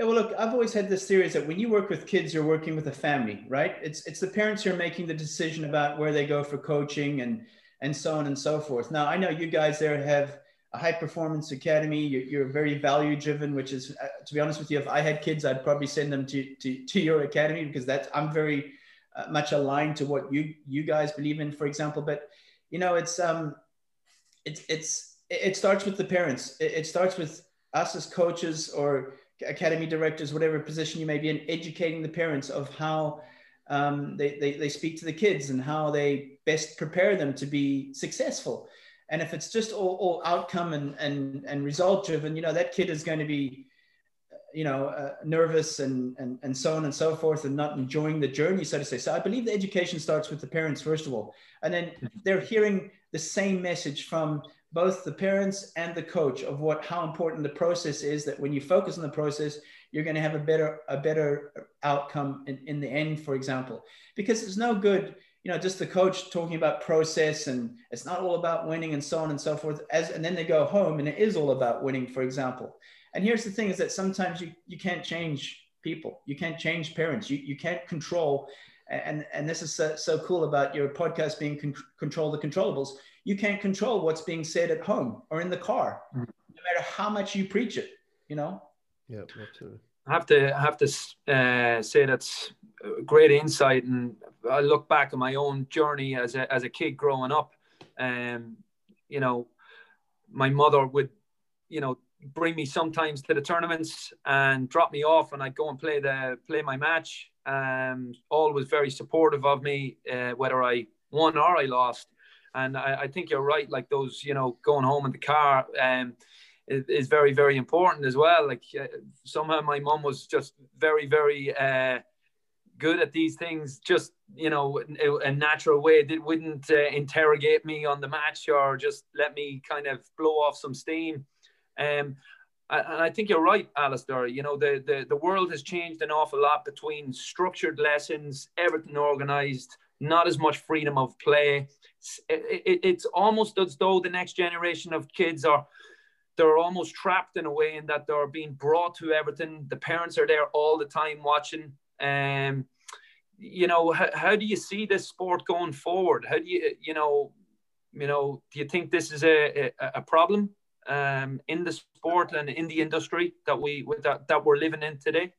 Yeah, well, look, I've always had this theory is that when you work with kids, you're working with a family, right? It's it's the parents who are making the decision about where they go for coaching and and so on and so forth. Now, I know you guys there have a high performance academy. You're, you're very value driven, which is, uh, to be honest with you, if I had kids, I'd probably send them to, to, to your academy because that's, I'm very uh, much aligned to what you, you guys believe in, for example. But, you know, it's, um, it's, it's, it starts with the parents. It, it starts with us as coaches or academy directors, whatever position you may be in, educating the parents of how um, they, they, they speak to the kids and how they best prepare them to be successful. And if it's just all, all outcome and, and, and result driven, you know, that kid is going to be, you know, uh, nervous and, and, and so on and so forth and not enjoying the journey, so to say. So I believe the education starts with the parents, first of all. And then they're hearing the same message from both the parents and the coach of what how important the process is that when you focus on the process you're going to have a better a better outcome in, in the end for example because it's no good you know, just the coach talking about process and it's not all about winning and so on and so forth. As and then they go home and it is all about winning, for example. And here's the thing: is that sometimes you you can't change people, you can't change parents, you you can't control. And and this is so, so cool about your podcast being con- control the controllables. You can't control what's being said at home or in the car, mm-hmm. no matter how much you preach it. You know. Yeah, absolutely. I have to have to uh, say that's great insight, and I look back at my own journey as a as a kid growing up. Um, you know, my mother would, you know, bring me sometimes to the tournaments and drop me off, and I'd go and play the play my match. Um, always very supportive of me, uh, whether I won or I lost. And I, I, think you're right. Like those, you know, going home in the car. Um, is, very very important as well. Like uh, somehow my mom was just very very uh, good at these things. Just you know, a, a natural way. That wouldn't uh, interrogate me on the match or just let me kind of blow off some steam. Um, and I think you're right, Alistair. You know, the, the, the world has changed an awful lot between structured lessons, everything organized, not as much freedom of play. It, it, it's almost as though the next generation of kids are they're almost trapped in a way in that they're being brought to everything. The parents are there all the time watching. Um, you know, how, how do you see this sport going forward? How do you, you know, you know, do you think this is a, a, a problem um, in the sport and in the industry that we that, that we're living in today?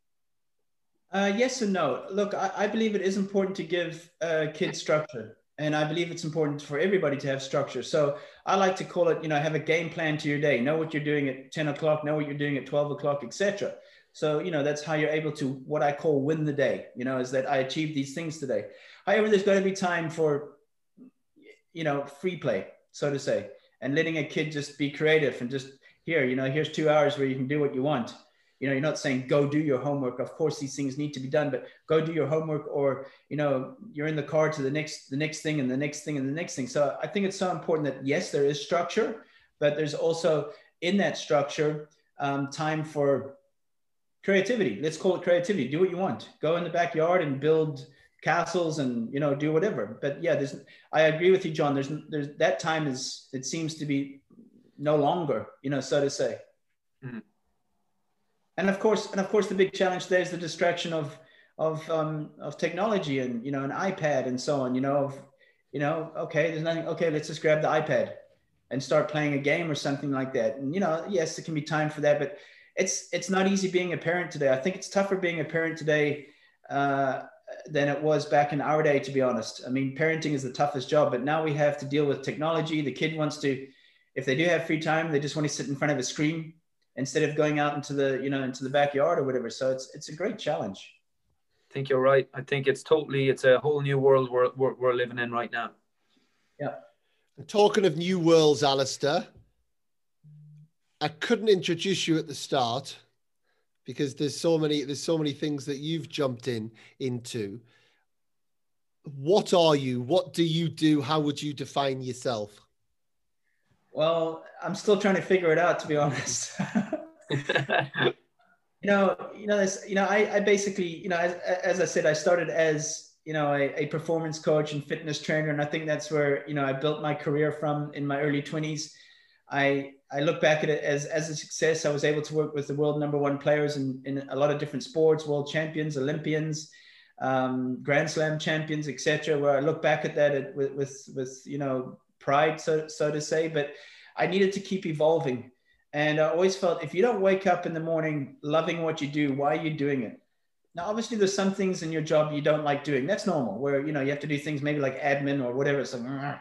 Uh, yes and no. Look, I, I, believe it is important to give uh, kids structure and I believe it's important for everybody to have structure. So I like to call it, you know, have a game plan to your day. Know what you're doing at 10 o'clock, know what you're doing at 12 o'clock, etc. So, you know, that's how you're able to what I call win the day, you know, is that I achieved these things today. However, there's got to be time for, you know, free play, so to say, and letting a kid just be creative and just here, you know, here's two hours where you can do what you want you know you're not saying go do your homework. Of course these things need to be done but go do your homework or you know you're in the car to the next the next thing and the next thing and the next thing. So i think it's so important that yes there is structure but there's also in that structure um, time for creativity. Let's call it creativity. Do what you want. Go in the backyard and build castles and you know do whatever. But yeah there's i agree with you john. There's there's that time is it seems to be no longer you know so to say. Mm-hmm and of course, and of course, the big challenge there is the distraction of of um, of technology and you know an iPad and so on. You know, of, you know, okay, there's nothing. Okay, let's just grab the iPad and start playing a game or something like that. And you know, yes, it can be time for that, but it's it's not easy being a parent today. I think it's tougher being a parent today uh, than it was back in our day, to be honest. I mean, parenting is the toughest job, but now we have to deal with technology. The kid wants to, if they do have free time, they just want to sit in front of a screen instead of going out into the you know into the backyard or whatever. So it's it's a great challenge. I think you're right. I think it's totally it's a whole new world we're, we're, we're living in right now. Yeah. And talking of new worlds alistair i couldn't introduce you at the start because there's so many there's so many things that you've jumped in into. What are you? What do you do? How would you define yourself well, I'm still trying to figure it out, to be honest. you know, you know, this, you know, I, I basically, you know, as, as I said, I started as, you know, a, a, performance coach and fitness trainer. And I think that's where, you know, I built my career from in my early twenties. I, I look back at it as, as a success. I was able to work with the world number one players in, in a lot of different sports, world champions, Olympians, um, Grand Slam champions, etc. Where I look back at that with, with, with, you know, pride, so, so to say, but I needed to keep evolving. And I always felt if you don't wake up in the morning loving what you do, why are you doing it? Now, obviously, there's some things in your job you don't like doing. That's normal, where you know you have to do things maybe like admin or whatever. So,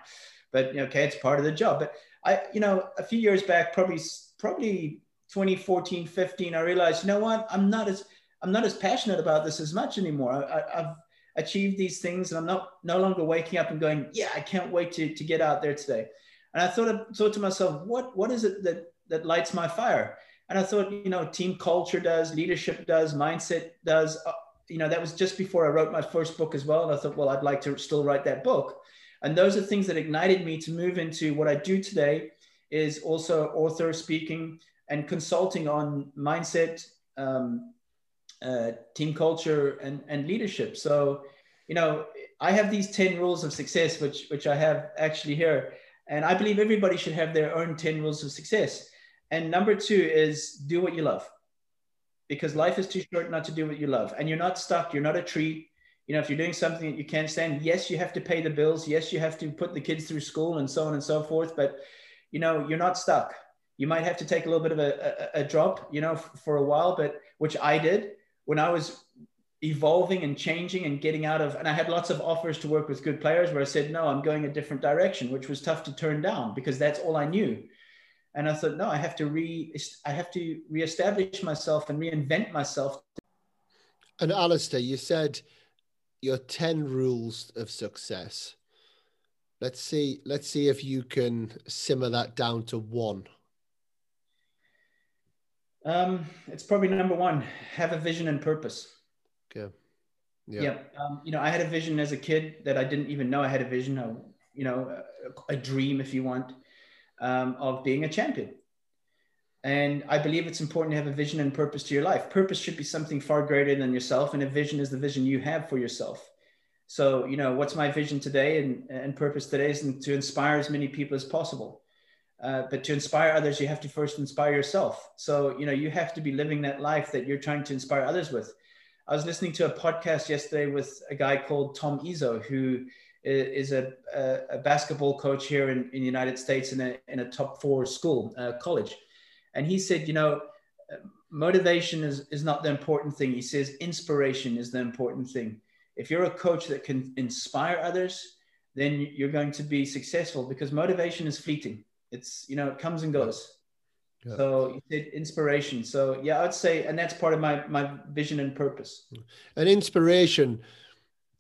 but okay, it's part of the job. But I, you know, a few years back, probably probably 2014, 15, I realized, you know what, I'm not as I'm not as passionate about this as much anymore. I, have achieved these things and I'm not no longer waking up and going, yeah, I can't wait to, to get out there today. And I thought, of, thought to myself, what, what is it that, that lights my fire? And I thought, you know, team culture does, leadership does, mindset does. Uh, you know, that was just before I wrote my first book as well. And I thought, well, I'd like to still write that book. And those are things that ignited me to move into what I do today is also author speaking and consulting on mindset, um, uh, team culture and, and leadership. So, you know, I have these 10 rules of success, which, which I have actually here. And I believe everybody should have their own 10 rules of success. And number two is do what you love because life is too short not to do what you love. And you're not stuck. You're not a tree. You know, if you're doing something that you can't stand, yes, you have to pay the bills. Yes, you have to put the kids through school and so on and so forth. But, you know, you're not stuck. You might have to take a little bit of a, a, a drop, you know, f- for a while, but which I did when I was evolving and changing and getting out of and i had lots of offers to work with good players where i said no i'm going a different direction which was tough to turn down because that's all i knew. And i thought no i have to re i have to reestablish myself and reinvent myself. And Alistair, you said your 10 rules of success. Let's see let's see if you can simmer that down to one um, it's probably number one have a vision and purpose Okay. Yeah. yeah. Um, you know, I had a vision as a kid that I didn't even know I had a vision of, you know, a, a dream, if you want, um, of being a champion. And I believe it's important to have a vision and purpose to your life. Purpose should be something far greater than yourself, and a vision is the vision you have for yourself. So, you know, what's my vision today and, and purpose today is to inspire as many people as possible. Uh, but to inspire others, you have to first inspire yourself. So, you know, you have to be living that life that you're trying to inspire others with. I was listening to a podcast yesterday with a guy called Tom Izzo, who is a, a, a basketball coach here in, in the United States in a, in a top four school, uh, college. And he said, you know, motivation is, is not the important thing. He says inspiration is the important thing. If you're a coach that can inspire others, then you're going to be successful because motivation is fleeting. It's, you know, it comes and goes. Yeah. So you said inspiration. So yeah, I'd say, and that's part of my my vision and purpose. And inspiration,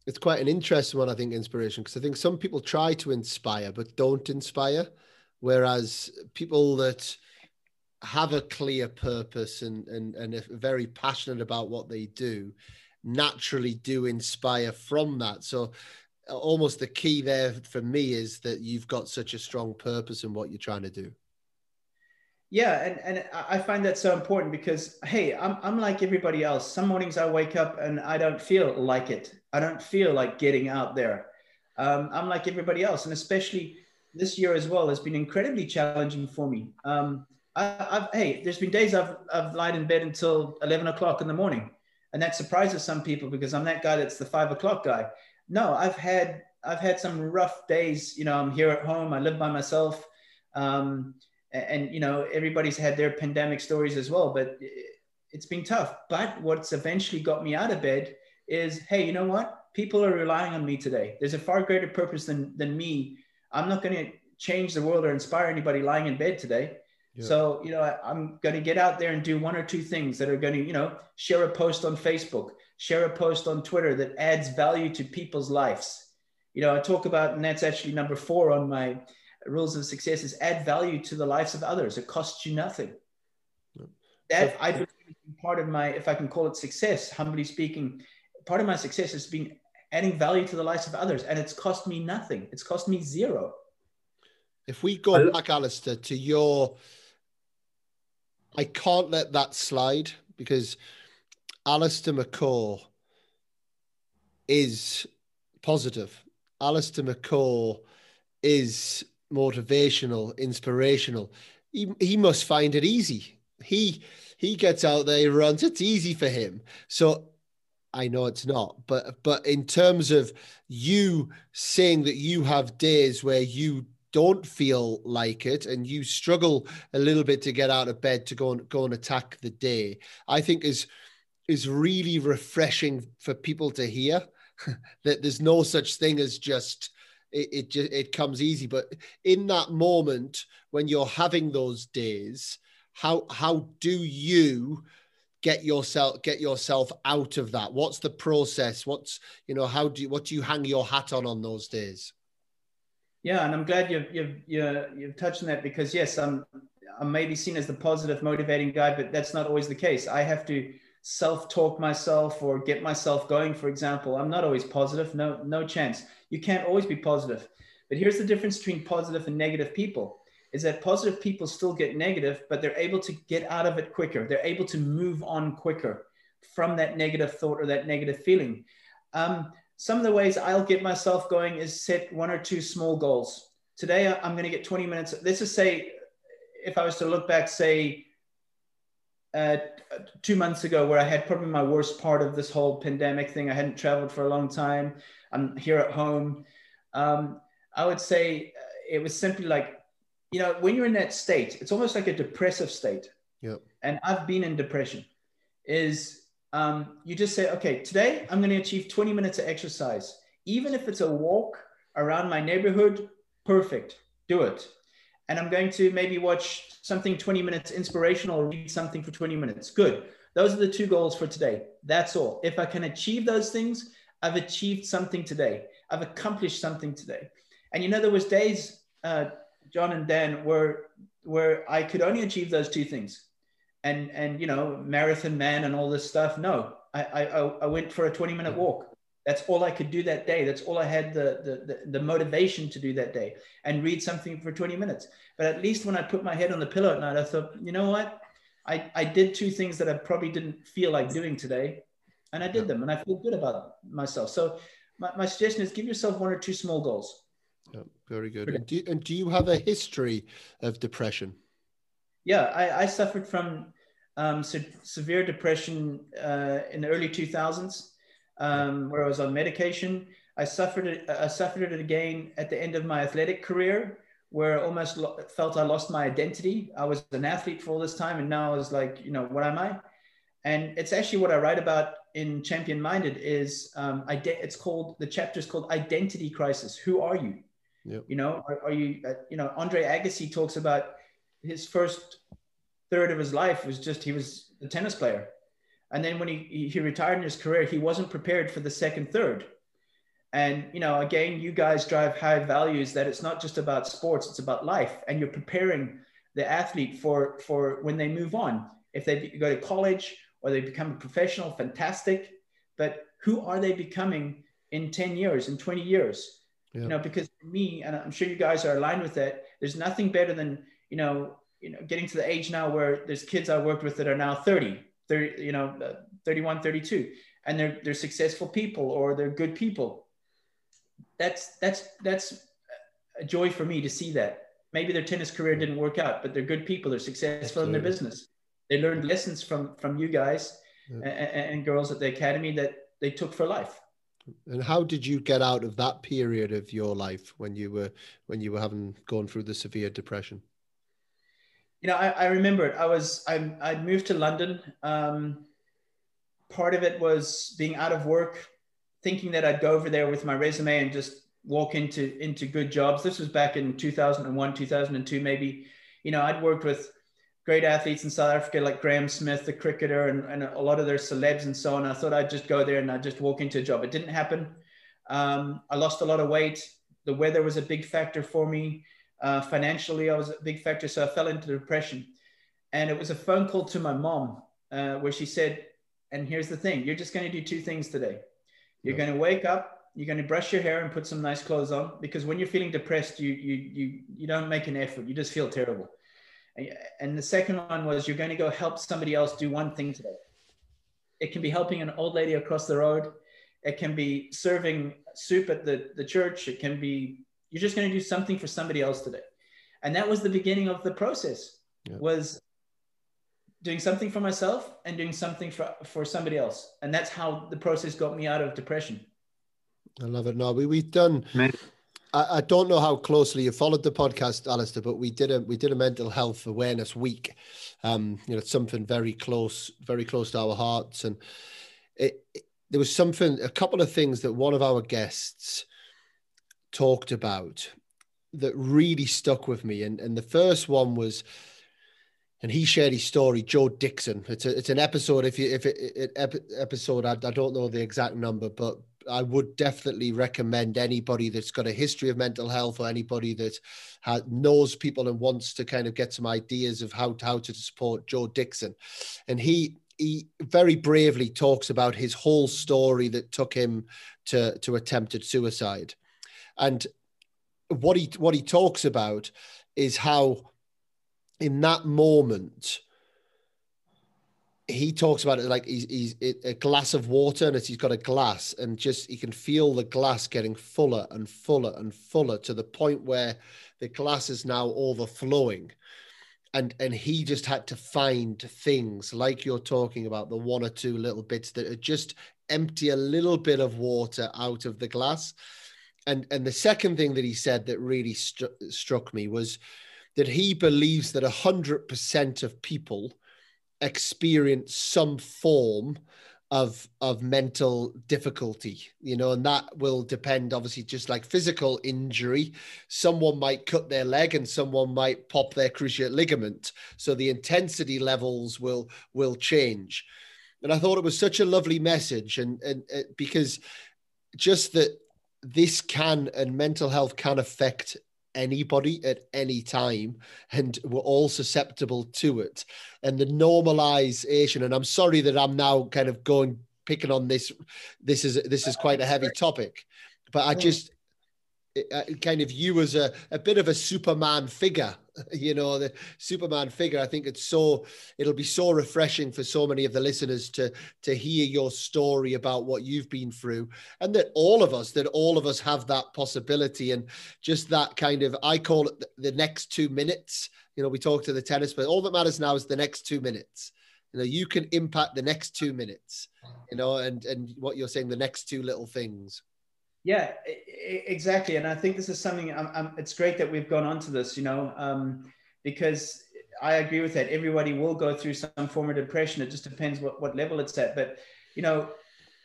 it's quite an interesting one. I think inspiration because I think some people try to inspire but don't inspire, whereas people that have a clear purpose and and and are very passionate about what they do naturally do inspire from that. So almost the key there for me is that you've got such a strong purpose in what you're trying to do. Yeah and, and i find that so important because hey I'm, I'm like everybody else. Some mornings i wake up and i don't feel like it. I don't feel like getting out there. Um, i'm like everybody else and especially this year as well has been incredibly challenging for me. Um, I, have hey there's been days I've, I've lied in bed until 11 o'clock in the morning and that surprises some people because i'm that guy that's the five o'clock guy no i've had i've had some rough days. You know i'm here at home. I live by myself. Um, and you know everybody's had their pandemic stories as well but it's been tough. But what's eventually got me out of bed is hey you know what? People are relying on me today. There's a far greater purpose than than me. I'm not going to change the world or inspire anybody lying in bed today. Yeah. so you know I, i'm going to get out there and do one or two things that are going to you know share a post on facebook share a post on twitter that adds value to people's lives you know i talk about and that's actually number four on my rules of success is add value to the lives of others. It costs you nothing. That I believe part of my, if I can call it success, humbly speaking, part of my success has been adding value to the lives of others, and it's cost me nothing. It's cost me zero. If we go back, Alistair, to your, I can't let that slide because Alistair McCaw is positive. Alistair McCaw is motivational, inspirational. He, he must find it easy. He he gets out there, he runs. It's easy for him. So I know it's not, but but in terms of you saying that you have days where you don't feel like it and you struggle a little bit to get out of bed to go and go and attack the day, I think is is really refreshing for people to hear that there's no such thing as just it it, just, it comes easy. But in that moment when you're having those days, how how do you get yourself get yourself out of that? What's the process? What's you know how do you, what do you hang your hat on on those days? Yeah, and I'm glad you've you've you've, you've touched on that because yes, I'm I'm maybe seen as the positive, motivating guy, but that's not always the case. I have to self-talk myself or get myself going. For example, I'm not always positive. No, no chance you can't always be positive. But here's the difference between positive and negative people is that positive people still get negative, but they're able to get out of it quicker. They're able to move on quicker from that negative thought or that negative feeling. Um, some of the ways I'll get myself going is set one or two small goals. Today, I'm going to get 20 minutes. Let's just say, if I was to look back, say, uh, two months ago, where I had probably my worst part of this whole pandemic thing. I hadn't traveled for a long time. I'm here at home. Um, I would say uh, it was simply like, you know, when you're in that state, it's almost like a depressive state. Yep. And I've been in depression. Is um, you just say, okay, today I'm going to achieve 20 minutes of exercise. Even if it's a walk around my neighborhood, perfect, do it. And I'm going to maybe watch something 20 minutes inspirational or read something for 20 minutes. Good. Those are the two goals for today. That's all. If I can achieve those things, I've achieved something today. I've accomplished something today. And you know, there was days, uh, John and Dan, where where I could only achieve those two things and and you know marathon man and all this stuff no i i, I went for a 20 minute walk that's all i could do that day. That's all i had the, the, the the motivation to do that day and read something for 20 minutes. But at least when i put my head on the pillow at night i thought you know what? I i did two things that i probably didn't feel like doing today and i did them and i feel good about myself. So my, my suggestion is give yourself one or two small goals. Yeah, very good. And do, and do you have a history of depression? Yeah, I, I suffered from um, se- severe depression uh, in the early 2000s, um, where I was on medication. I suffered it. I suffered it again at the end of my athletic career, where I almost lo- felt I lost my identity. I was an athlete for all this time, and now I was like, you know, what am I? And it's actually what I write about in Champion Minded. Is um, ide- it's called the chapter is called Identity Crisis. Who are you? Yep. You know, are, are you? Uh, you know, Andre Agassi talks about his first third of his life was just he was a tennis player. And then when he, he retired in his career, he wasn't prepared for the second third. And you know, again, you guys drive high values that it's not just about sports, it's about life. And you're preparing the athlete for for when they move on. If they go to college or they become a professional, fantastic. But who are they becoming in 10 years, in 20 years? Yeah. You know, because for me, and I'm sure you guys are aligned with that, there's nothing better than you know, you know, getting to the age now where there's kids I worked with that are now 30, 30, you know, uh, 31, 32, and they're, they're successful people or they're good people. That's, that's, that's a joy for me to see that. Maybe their tennis career didn't work out, but they're good people. They're successful Absolutely. in their business. They learned lessons from, from you guys yeah. and, and girls at the academy that they took for life. And how did you get out of that period of your life when you were when you were having gone through the severe depression? You know, I, I remember it. I was I I'd moved to London. Um, part of it was being out of work, thinking that I'd go over there with my resume and just walk into into good jobs. This was back in 2001, 2002, maybe. You know, I'd worked with great athletes in South Africa like Graeme Smith, the cricketer, and, and a lot of their celebs and so on. I thought I'd just go there and I'd just walk into a job. It didn't happen. Um, I lost a lot of weight. The weather was a big factor for me. Uh, financially, I was a big factor, so I fell into depression. And it was a phone call to my mom uh, where she said, "And here's the thing: you're just going to do two things today. You're going to wake up, you're going to brush your hair and put some nice clothes on, because when you're feeling depressed, you you you you don't make an effort. You just feel terrible. And the second one was you're going to go help somebody else do one thing today. It can be helping an old lady across the road. It can be serving soup at the, the church. It can be you're just going to do something for somebody else today. And that was the beginning of the process yeah. was doing something for myself and doing something for, for somebody else. And that's how the process got me out of depression. I love it. No, we, we've done, I, I, don't know how closely you followed the podcast, Alistair, but we did a, we did a mental health awareness week. Um, you know, it's something very close, very close to our hearts. And it, it there was something, a couple of things that one of our guests, talked about that really stuck with me. And, and the first one was, and he shared his story, Joe Dixon. It's a, it's an episode. If you, if it, it episode, I, I don't know the exact number, but I would definitely recommend anybody that's got a history of mental health or anybody that has, knows people and wants to kind of get some ideas of how, how to support Joe Dixon. And he, he very bravely talks about his whole story that took him to, to attempted suicide. And what he what he talks about is how in that moment he talks about it like he's, he's a glass of water and he's got a glass and just he can feel the glass getting fuller and fuller and fuller to the point where the glass is now overflowing. And and he just had to find things like you're talking about the one or two little bits that are just empty a little bit of water out of the glass and and the second thing that he said that really st- struck me was that he believes that 100% of people experience some form of of mental difficulty you know and that will depend obviously just like physical injury. Someone might cut their leg and someone might pop their cruciate ligament. So the intensity levels will will change. And i thought it was such a lovely message and and, and because just that this can and mental health can affect anybody at any time and we're all susceptible to it. And the normalization and i'm sorry that i'm now kind of going picking on this this is this is quite a heavy topic but i just uh, Uh, kind of you as a, a bit of a superman figure you know the superman figure. I think it's so it'll be so refreshing for so many of the listeners to to hear your story about what you've been through and that all of us that all of us have that possibility and just that kind of i call it the next two minutes. You know we talk to the tennis but all that matters now is the next two minutes. You know you can impact the next two minutes you know and and what you're saying the next two little things yeah, exactly. And I think this is something. I'm, I'm, it's great that we've gone on to this, you know, um, because I agree with that. Everybody will go through some form of depression. It just depends what, what level it's at. But you know,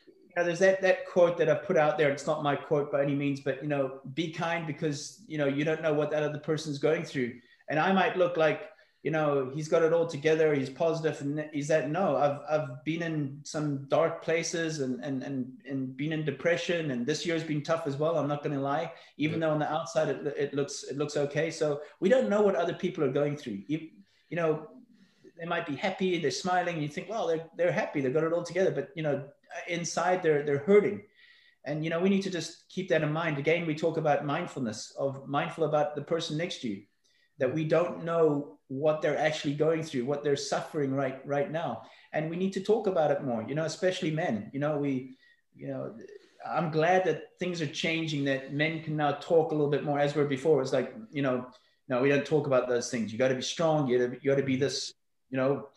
you know, there's that that quote that I put out there. It's not my quote by any means, but you know, be kind because you know you don't know what that other person's going through. And I might look like you know, he's got it all together. He's positive, and he's that. No, I've I've been in some dark places and and and and been in depression, and this year's been tough as well. I'm not going to lie. Even yeah. though on the outside it, it looks it looks okay. So we don't know what other people are going through. You, you know, they might be happy, they're smiling. You think, well, they're they're happy, they've got it all together. But you know, inside they're they're hurting. And you know, we need to just keep that in mind. Again, we talk about mindfulness of mindful about the person next to you that we don't know what they're actually going through, what they're suffering right right now, and we need to talk about it more. You know, especially men. You know, we, you know, I'm glad that things are changing. That men can now talk a little bit more. As were before, it's like you know, no, we don't talk about those things. You got to be strong. You got you to be this, you know,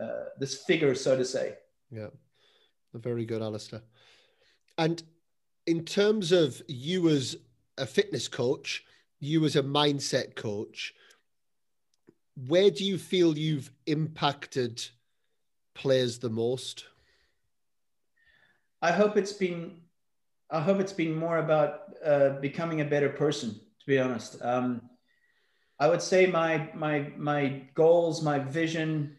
uh, this figure, so to say. Yeah, very good, Alistair. And in terms of you as a fitness coach, you as a mindset coach, where do you feel you've impacted players the most? I hope it's been, I hope it's been more about uh, becoming a better person. To be honest, um, I would say my my my goals, my vision,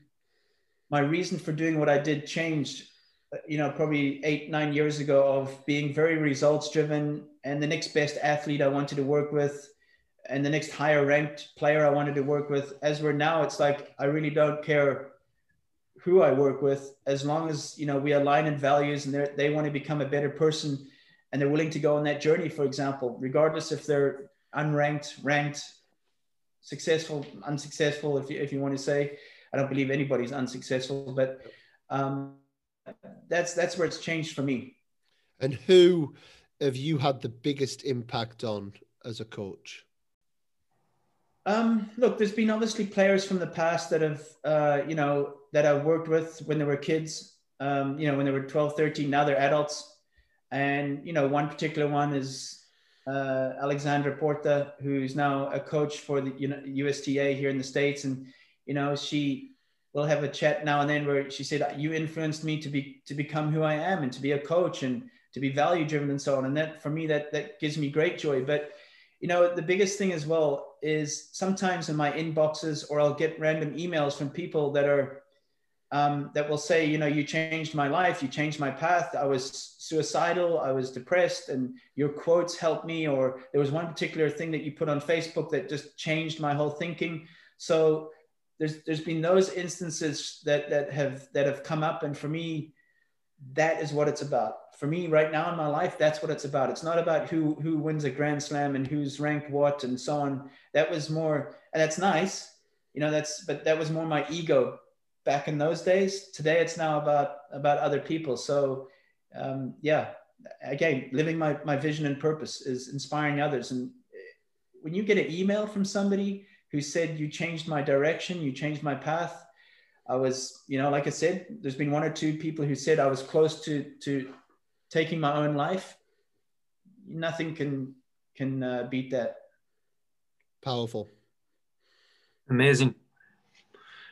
my reason for doing what I did changed. You know, probably eight nine years ago of being very results driven and the next best athlete I wanted to work with and the next higher ranked player I wanted to work with. As we're now, it's like I really don't care who I work with as long as you know we align in values and they they want to become a better person and they're willing to go on that journey. For example, regardless if they're unranked, ranked, successful, unsuccessful, if you, if you want to say, I don't believe anybody's unsuccessful, but um, that's that's where it's changed for me. And who have you had the biggest impact on as a coach? Um, look, there's been obviously players from the past that have, uh, you know, that I worked with when they were kids, um, you know, when they were 12, 13, now they're adults. And, you know, one particular one is uh, Alexandra Porta, who's now a coach for the you know, USTA here in the States. And, you know, she will have a chat now and then where she said, you influenced me to be, to become who I am and to be a coach and to be value driven and so on. And that, for me, that, that gives me great joy. But, you know, the biggest thing as well is sometimes in my inboxes, or I'll get random emails from people that are um, that will say, you know, you changed my life, you changed my path. I was suicidal, I was depressed, and your quotes helped me. Or there was one particular thing that you put on Facebook that just changed my whole thinking. So there's there's been those instances that that have that have come up, and for me, that is what it's about for me right now in my life that's what it's about it's not about who who wins a grand slam and who's ranked what and so on that was more and that's nice you know that's but that was more my ego back in those days. Today, it's now about about other people. So, um, yeah, again, living my my vision and purpose is inspiring others. And when you get an email from somebody who said you changed my direction, you changed my path, I was, you know, like I said, there's been one or two people who said I was close to to taking my own life. Nothing can can uh, beat that. Powerful. Amazing.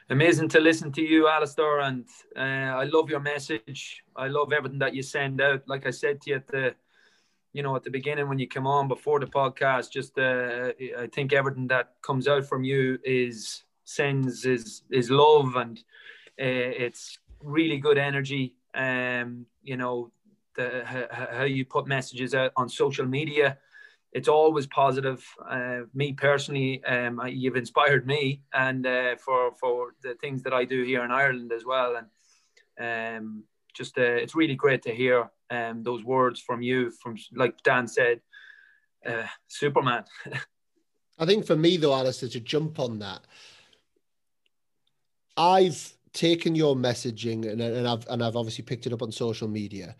Amazing to listen to you, Alistair, and uh, I love your message. I love everything that you send out. Like I said to you at the, you know, at the beginning when you come on before the podcast, just uh, I think everything that comes out from you is sends is is love and uh, it's really good energy. Um, you know, the how you put messages out on social media it's always positive. Uh, me personally, um, you've inspired me, and uh, for for the things that I do here in Ireland as well, and um, just uh, it's really great to hear um, those words from you. From like Dan said, uh, Superman. I think for me though, Alistair, to jump on that, I've taken your messaging and, and I've and I've obviously picked it up on social media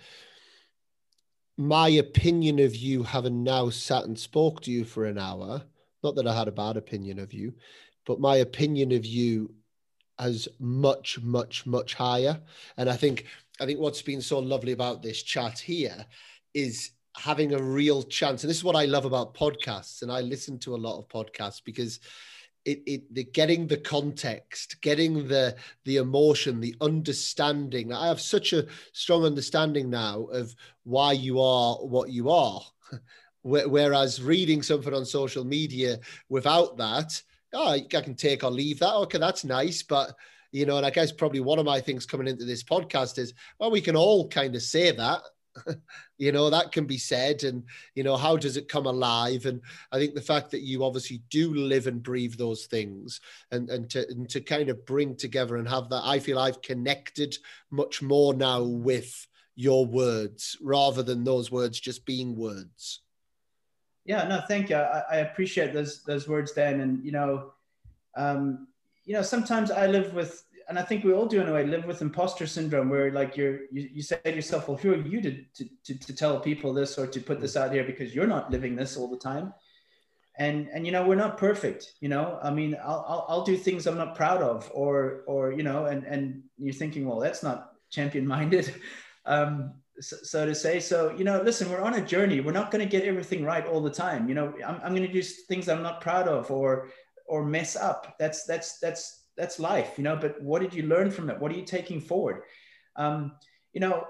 my opinion of you, having now sat and spoke to you for an hour, not that I had a bad opinion of you, but my opinion of you has much, much, much higher. And I think I think what's been so lovely about this chat here is having a real chance. And this is what I love about podcasts. And I listen to a lot of podcasts because it, it the getting the context getting the the emotion the understanding. I have such a strong understanding now of why you are what you are. Whereas reading something on social media without that oh i can take or leave that. Okay that's nice but you know and i guess probably one of my things coming into this podcast is well we can all kind of say that you know that can be said and you know how does it come alive? And i think the fact that you obviously do live and breathe those things and and to and to kind of bring together and have that i feel i've connected much more now with your words rather than those words just being words. Yeah no thank you. I, I appreciate those those words dan. And you know um you know sometimes i live with and I think we all do in a way live with imposter syndrome where like you're you, you say to yourself, well, who are you to, to, to, to tell people this or to put this out here because you're not living this all the time. And, and you know we're not perfect you know? I mean I'll, I'll, I'll do things i'm not proud of or or you know and and you're thinking well that's not champion minded um, so, so, to say. So you know listen we're on a journey. We're not going to get everything right all the time you know? I'm, I'm going to do things i'm not proud of or or mess up. That's that's that's that's life, you know. But what did you learn from it? What are you taking forward? Um, you know,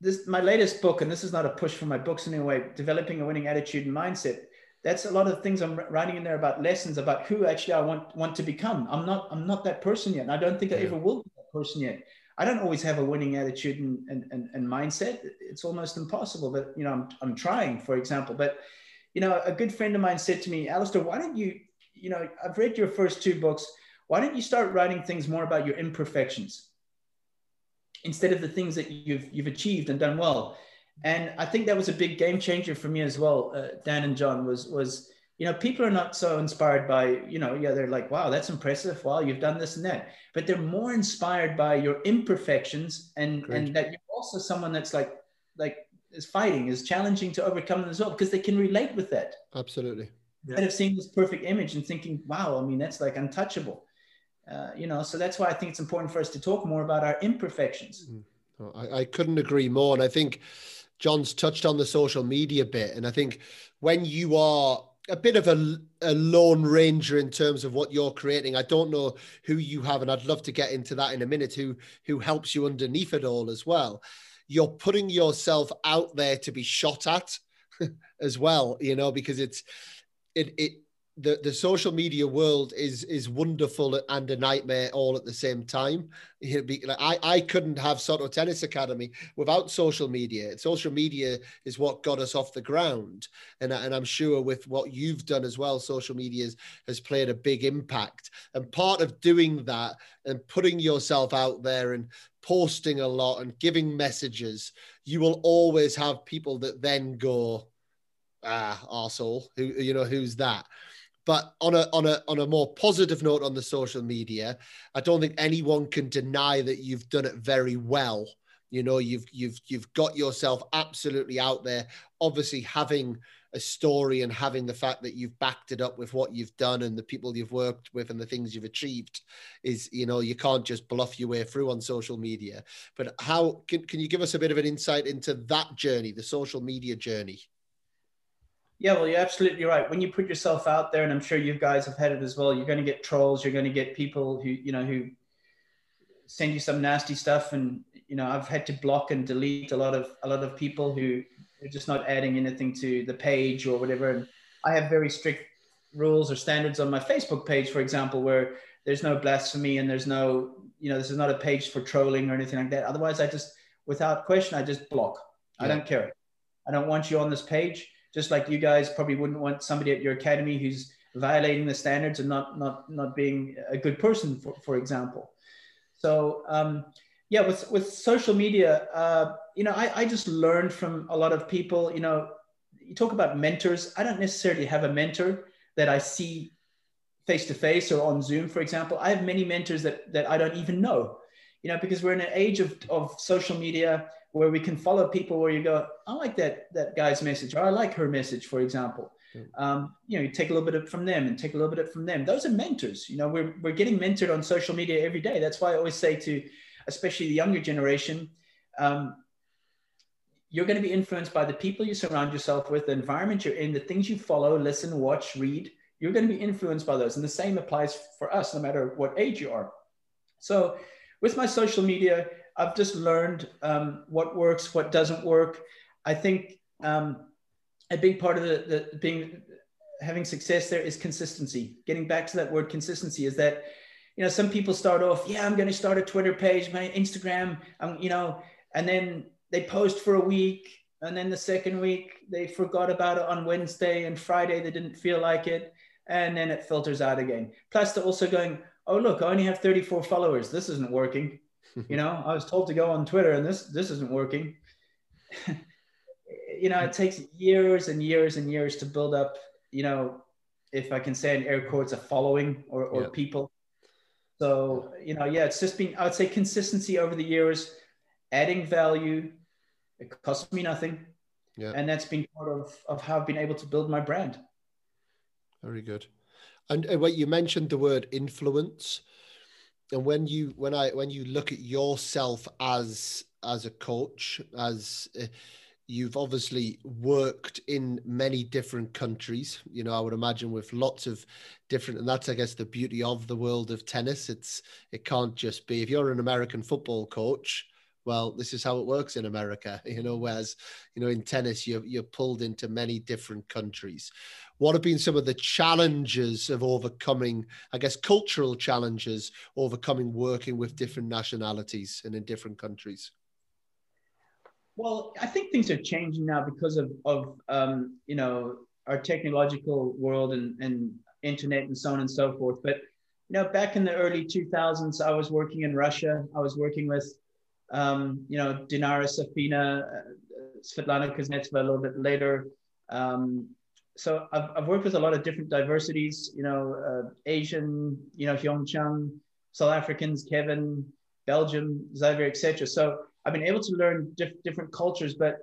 this my latest book, and this is not a push for my books in any way. Developing a winning attitude and mindset. That's a lot of things I'm writing in there about lessons about who actually I want want to become. I'm not I'm not that person yet, and I don't think yeah. I ever will be that person yet. I don't always have a winning attitude and, and, and, and mindset. It's almost impossible, but you know, I'm, I'm trying, for example. But you know, a good friend of mine said to me, Alistair, why don't you you know, I've read your first two books. Why don't you start writing things more about your imperfections instead of the things that you've you've achieved and done well? And I think that was a big game changer for me as well. Uh, Dan and John was was you know people are not so inspired by you know yeah they're like wow that's impressive wow you've done this and that but they're more inspired by your imperfections and Great. and that you're also someone that's like like is fighting is challenging to overcome them as well because they can relate with that absolutely instead of seeing this perfect image and thinking, wow, I mean, that's like untouchable. Uh, you know, so that's why I think it's important for us to talk more about our imperfections. Mm. I, I couldn't agree more. And I think John's touched on the social media bit. And I think when you are a bit of a, a lone ranger in terms of what you're creating. I don't know who you have, and I'd love to get into that in a minute. Who who helps you underneath it all as well? You're putting yourself out there to be shot at as well, you know, because it's it it the, the social media world is is wonderful and a nightmare all at the same time. Be, like, I, I couldn't have Soto Tennis Academy without social media. Social media is what got us off the ground. And, and I'm sure with what you've done as well, social media has, has played a big impact. And part of doing that and putting yourself out there and posting a lot and giving messages, you will always have people that then go, ah, arsehole, who, you know, who's that? But on a on a on a more positive note on the social media, I don't think anyone can deny that you've done it very well. You know, you've you've you've got yourself absolutely out there. Obviously, having a story and having the fact that you've backed it up with what you've done and the people you've worked with and the things you've achieved is you know you can't just bluff your way through on social media but how can, can you give us a bit of an insight into that journey the social media journey yeah, well, you're absolutely right. When you put yourself out there, and I'm sure you guys have had it as well, you're going to get trolls. You're going to get people who, you know, who send you some nasty stuff. And you know, I've had to block and delete a lot of a lot of people who are just not adding anything to the page or whatever. And I have very strict rules or standards on my Facebook page, for example, where there's no blasphemy and there's no, you know, this is not a page for trolling or anything like that. Otherwise, I just, without question, I just block. Yeah. I don't care. I don't want you on this page just like you guys probably wouldn't want somebody at your academy who's violating the standards and not not not being a good person for, for example. So um, yeah with with social media uh, you know I, I just learned from a lot of people you know you talk about mentors. I don't necessarily have a mentor that i see face to face or on zoom for example. I have many mentors that that i don't even know you know because we're in an age of, of social media where we can follow people where you go, I like that that guy's message, or I like her message, for example. Um, you know, you take a little bit from them and take a little bit from them. Those are mentors. You know, we're we're getting mentored on social media every day. That's why I always say to, especially the younger generation, um, you're going to be influenced by the people you surround yourself with, the environment you're in, the things you follow, listen, watch, read. You're going to be influenced by those, and the same applies for us, no matter what age you are. So, with my social media, I've just learned um, what works, what doesn't work. I think um, a big part of the, the being having success there is consistency. Getting back to that word consistency is that you know some people start off, yeah, I'm going to start a Twitter page, my Instagram, um, you know, and then they post for a week, and then the second week they forgot about it on Wednesday and Friday they didn't feel like it, and then it filters out again. Plus, they're also going, oh look, I only have 34 followers. This isn't working you know, I was told to go on Twitter and this this isn't working. you know, it takes years and years and years to build up, you know, if I can say in air quotes, a following or, or yep. people. So, you know, yeah, it's just been, I would say consistency over the years, adding value. It costs me nothing. Yeah. And that's been part of, of how I've been able to build my brand. Very good. And uh, what you mentioned the word influence and when you when i when you look at yourself as as a coach as uh, you've obviously worked in many different countries you know i would imagine with lots of different and that's i guess the beauty of the world of tennis it's it can't just be if you're an american football coach well, this is how it works in America, you know, whereas, you know, in tennis, you're, you're pulled into many different countries. What have been some of the challenges of overcoming, I guess, cultural challenges, overcoming working with different nationalities and in different countries? Well, I think things are changing now because of, of um, you know, our technological world and, and internet and so on and so forth. But, you know, back in the early 2000s, I was working in Russia. I was working with um, you know, Dinara Safina, uh, Svetlana Kuznetsova a little bit later. Um, so I've, I've worked with a lot of different diversities, you know, uh, Asian, you know, Hyeon Chung, South Africans, Kevin, Belgium, Xavier, etc. So I've been able to learn diff- different cultures, but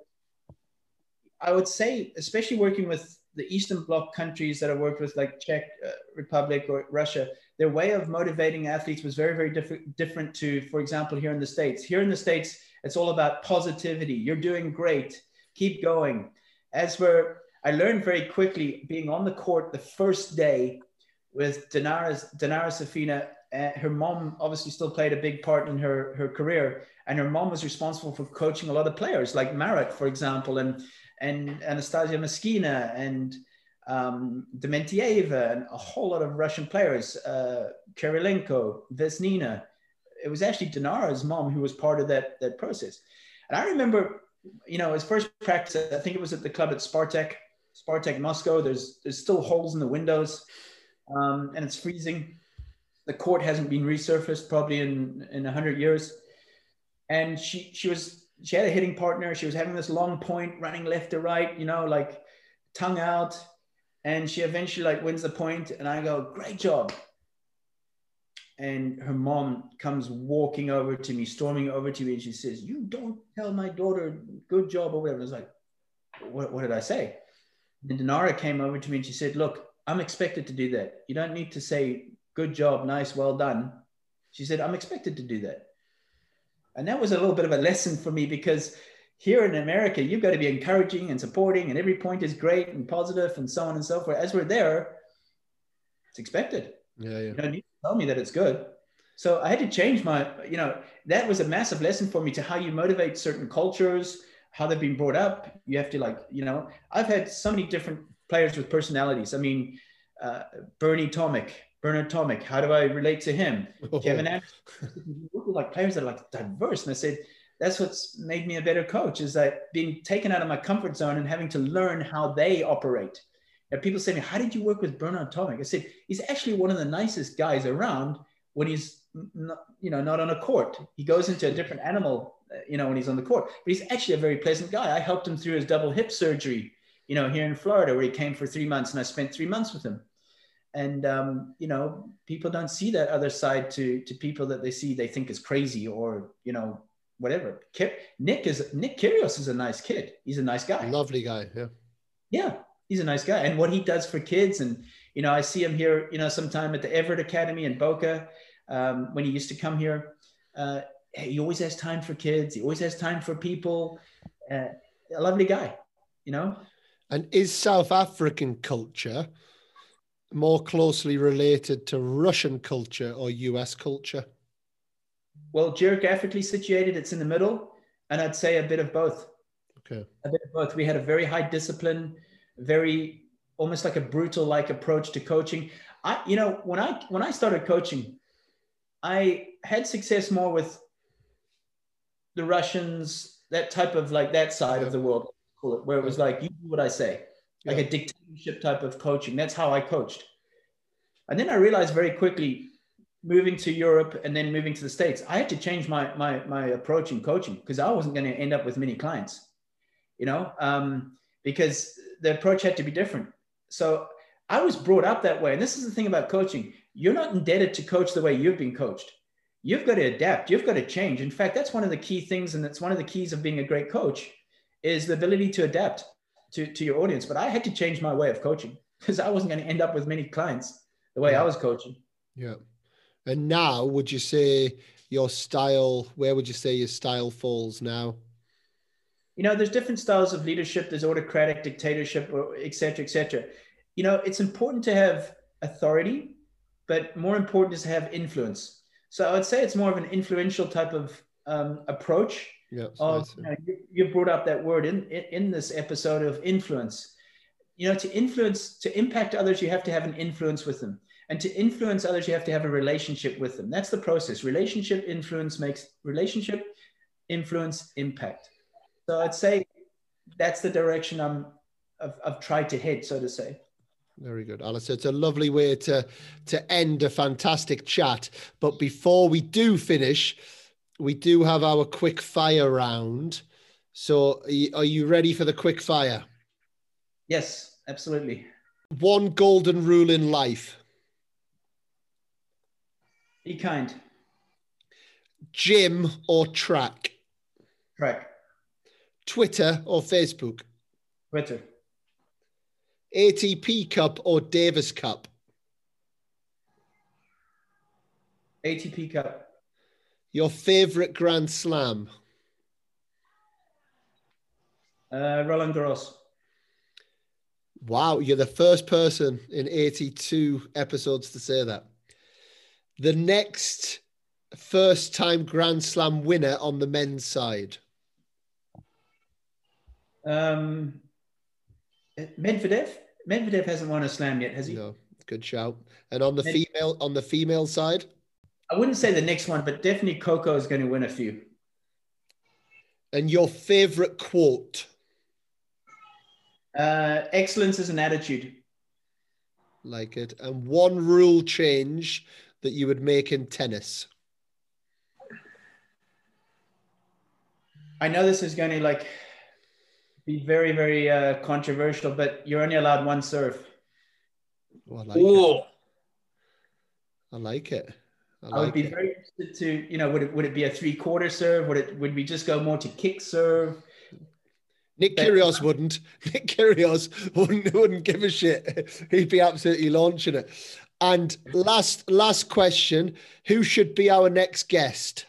I would say, especially working with the Eastern Bloc countries that I worked with, like Czech uh, Republic or Russia, their way of motivating athletes was very, very different, different to, for example, here in the States. Here in the States, it's all about positivity. You're doing great. Keep going. As for, I learned very quickly being on the court the first day with Dinara, Dinara Safina. Uh, her mom obviously still played a big part in her, her career. And her mom was responsible for coaching a lot of players like Marat, for example, and, and Anastasia Myskina and um, Dementieva and a whole lot of Russian players, uh, Kirilenko, Vesnina. It was actually Dinara's mom who was part of that, that process. And I remember, you know, his first practice, I think it was at the club at Spartak, Spartak Moscow. There's, there's still holes in the windows um, and it's freezing. The court hasn't been resurfaced probably in, in 100 years. And she, she was, she had a hitting partner. She was having this long point running left to right, you know, like tongue out And she eventually like wins the point, and I go, "Great job!" And her mom comes walking over to me, storming over to me, and she says, "You don't tell my daughter good job or whatever." I was like, "What, what did I say?" And Dinara came over to me and she said, "Look, I'm expected to do that. You don't need to say good job, nice, well done." She said, "I'm expected to do that." And that was a little bit of a lesson for me because here in America, you've got to be encouraging and supporting, and every point is great and positive and so on and so forth. As we're there, it's expected. Yeah, yeah. You don't need to tell me that it's good. So I had to change my, you know, that was a massive lesson for me to how you motivate certain cultures, how they've been brought up. You have to like, you know, I've had so many different players with personalities. I mean, uh, Bernie Tomic, Bernard Tomic, how do I relate to him? Oh. Kevin Anderson, like players that are like diverse. And I said, that's what's made me a better coach is that being taken out of my comfort zone and having to learn how they operate. And people say to me, how did you work with Bernard Tomic? I said, he's actually one of the nicest guys around when he's not, you know, not on a court. He goes into a different animal, you know, when he's on the court, but he's actually a very pleasant guy. I helped him through his double hip surgery, you know, here in Florida, where he came for three months and I spent three months with him. And, um, you know, people don't see that other side to, to people that they see, they think is crazy or, you know, whatever. Nick is Nick Kyrgios is a nice kid. He's a nice guy. Lovely guy. Yeah. Yeah, he's a nice guy, and what he does for kids, and you know, I see him here. You know, sometime at the Evert Academy in Boca um, when he used to come here. Uh, he always has time for kids. He always has time for people. Uh, a lovely guy, you know. And is South African culture more closely related to Russian culture or US culture? Well, geographically situated, it's in the middle, and I'd say a bit of both. Okay. A bit of both. We had a very high discipline, very almost like a brutal like approach to coaching. I, you know, when I when I started coaching, I had success more with the Russians, that type of like that side Yeah. of the world, call it, where it was like you do what I say, like a dictatorship type of coaching. That's how I coached. And then I realized very quickly, moving to Europe and then moving to the States, I had to change my my my approach in coaching because I wasn't going to end up with many clients, you know, um, because the approach had to be different. So I was brought up that way. And this is the thing about coaching. You're not indebted to coach the way you've been coached. You've got to adapt. You've got to change. In fact, that's one of the key things, and that's one of the keys of being a great coach, is the ability to adapt to, to your audience. But I had to change my way of coaching because I wasn't going to end up with many clients the way I was coaching. Yeah. And now, would you say your style, where would you say your style falls now? you know there's different styles of leadership there's autocratic dictatorship etc et cetera et cetera you know it's important to have authority but more important is to have influence so i would say it's more of an influential type of um, approach. Yeah. of you, know, you, you brought up that word in, in in this episode of influence. You know to influence to impact others you have to have an influence with them. And to influence others you have to have a relationship with them. That's the process. Relationship influence makes relationship influence impact. So i'd say that's the direction i'm i've, I've tried to head so to say Very good, Alice. It's a lovely way to to end a fantastic chat. But before we do finish, we do have our quick fire round. So, are you, ready for the quick fire? yes absolutely One golden rule in life: be kind gym or track, track Twitter or Facebook, twitter ATP Cup or Davis Cup, atp cup. Your favorite Grand Slam, uh, roland garros. Wow, you're the first person in 82 episodes to say that. The next first time Grand Slam winner on the men's side. um medvedev medvedev hasn't won a slam yet has he No, good shout. And on the Med- female on the female side, I wouldn't say the next one, but definitely Coco is going to win a few. and your favorite quote. Uh, excellence is an attitude. Like it. And one rule change that you would make in tennis. I know this is going to like be very, very uh, controversial, but you're only allowed one serve. Oh, I like it. I like it. I, I would be it. very interested to, you know, would it would it be a three quarter serve? Would it would we just go more to kick serve? Nick Kyrgios wouldn't. Nick Kyrgios wouldn't wouldn't give a shit. He'd be absolutely launching it. And last last question: Who should be our next guest?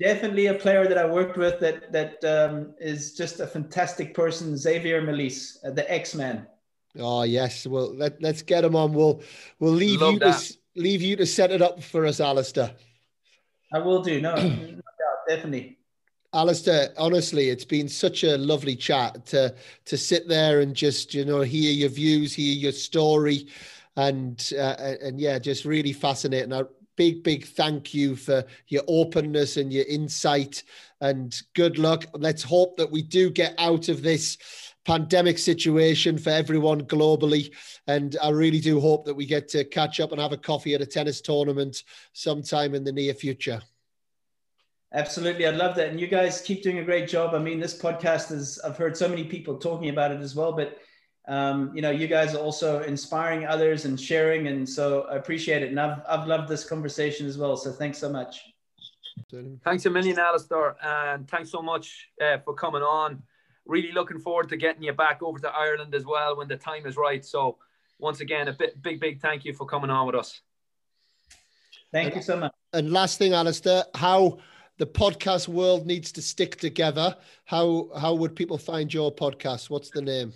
Definitely a player that I worked with that that um, is just a fantastic person, Xavier Malisse, uh, the X Man. Oh yes, well let, let's get him on. We'll we'll leave Love you that. to leave you to set it up for us, Alistair. I will do. No, no doubt, definitely. Alistair, honestly, it's been such a lovely chat to to sit there and just you know hear your views, hear your story, and uh, and yeah, just really fascinating. A big big thank you for your openness and your insight, and good luck. Let's hope that we do get out of this pandemic situation for everyone globally. And I really do hope that we get to catch up and have a coffee at a tennis tournament sometime in the near future. Absolutely. I'd love that. And you guys keep doing a great job. I mean, this podcast is, I've heard so many people talking about it as well, but um, you know, you guys are also inspiring others and sharing. And so I appreciate it. And I've, I've loved this conversation as well. So thanks so much. Thanks a million, Alistair. And thanks so much uh, for coming on. Really looking forward to getting you back over to Ireland as well when the time is right. So once again, a bit, big, big thank you for coming on with us. Thank you so much. And last thing, Alistair, how the podcast world needs to stick together. How how would people find your podcast? What's the name?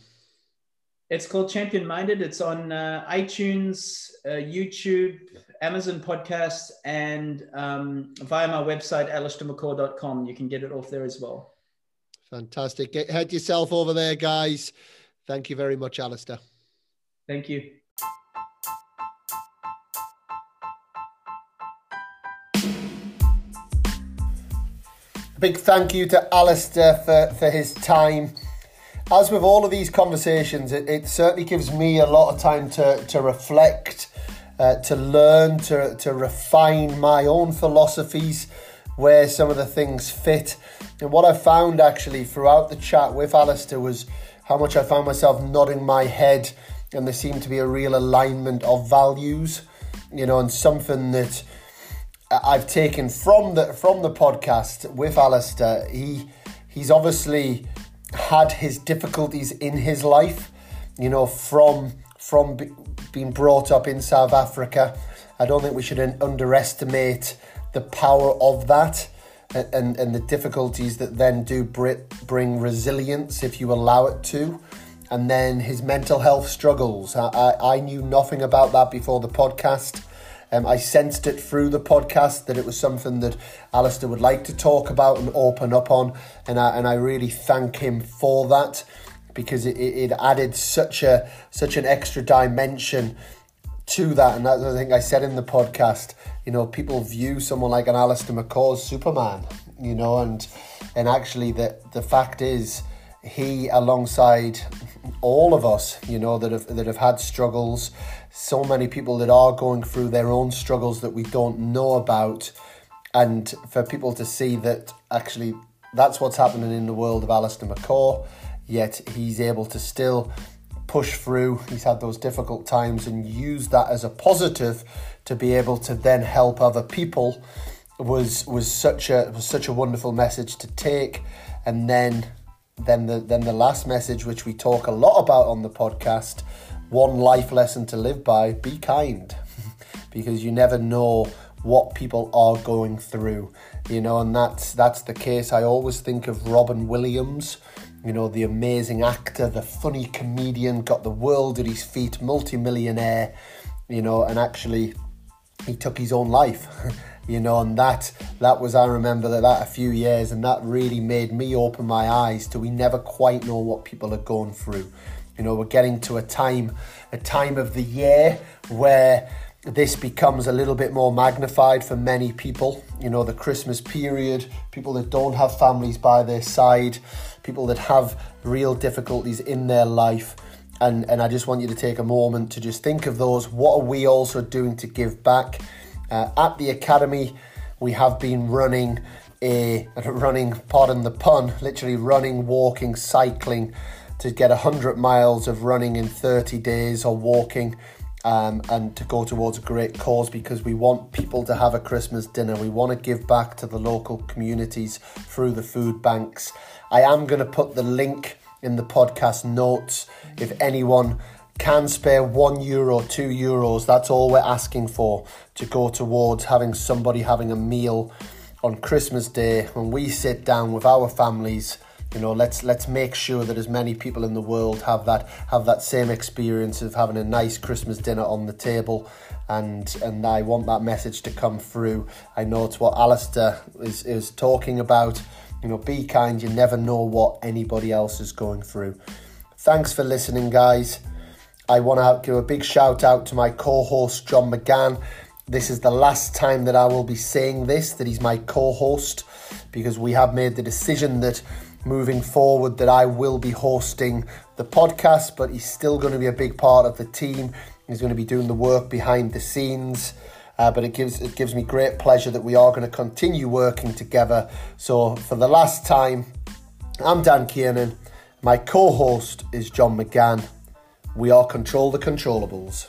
It's called Champion Minded. It's on uh, iTunes, uh, YouTube, Amazon Podcast, and um, via my website, alistairmccaw.com. You can get it off there as well. Fantastic. Get, head yourself over there, guys. Thank you very much, Alistair. Thank you. A big thank you to Alistair for, for his time. As with all of these conversations, it, it certainly gives me a lot of time to, to reflect, uh, to learn, to, to refine my own philosophies, where some of the things fit. And what I found actually throughout the chat with Alistair was how much I found myself nodding my head, and there seemed to be a real alignment of values, you know, and something that I've taken from the from the podcast with Alistair. He he's obviously had his difficulties in his life, you know, from from be, being brought up in South Africa. I don't think we should underestimate the power of that and, and, and the difficulties that then do bring resilience if you allow it to. And then his mental health struggles. I, I, I knew nothing about that before the podcast. Um, I sensed it through the podcast that it was something that Alistair would like to talk about and open up on, and I, and I really thank him for that because it, it added such a such an extra dimension to that. And that's the thing I said in the podcast. You know, people view someone like an Alistair McCaw as Superman. You know, and and actually the the fact is he alongside all of us you know that have that have had struggles so many people that are going through their own struggles that we don't know about. And for people to see that actually that's what's happening in the world of Alistair McCaw yet he's able to still push through. He's had those difficult times and use that as a positive to be able to then help other people was was such a was such a wonderful message to take. And then then the then the last message which we talk a lot about on the podcast one life lesson to live by be kind. Because you never know what people are going through you know and that's that's the case. I always think of robin williams you know the amazing actor the funny comedian got the world at his feet multimillionaire you know and actually he took his own life you know and that that was i remember that, that a few years and that really made me open my eyes to we never quite know what people are going through you know we're getting to a time a time of the year where this becomes a little bit more magnified for many people. You know the christmas period people that don't have families by their side people that have real difficulties in their life. And and i just want you to take a moment to just think of those. What are we also doing to give back? Uh, at the academy, we have been running a running, pardon the pun, literally running, walking, cycling to get 100 miles of running in 30 days or walking um, and to go towards a great cause because we want people to have a Christmas dinner. We want to give back to the local communities through the food banks. I am going to put the link in the podcast notes if anyone can spare one euro, two euros. That's all we're asking for to go towards having somebody having a meal on Christmas Day when we sit down with our families you know let's let's make sure that as many people in the world have that have that same experience of having a nice christmas dinner on the table. And and i want that message to come through. I know it's what alistair is is talking about. You know be kind. You never know what anybody else is going through. Thanks for listening guys. I want to give a big shout out to my co-host john mcgann. This is the last time that i will be saying this that he's my co-host because we have made the decision that moving forward that I will be hosting the podcast, but he's still going to be a big part of the team. He's going to be doing the work behind the scenes. Uh, but it gives it gives me great pleasure that we are going to continue working together. So for the last time, I'm Dan Kiernan. My co-host is John McGann. We are Control the Controllables.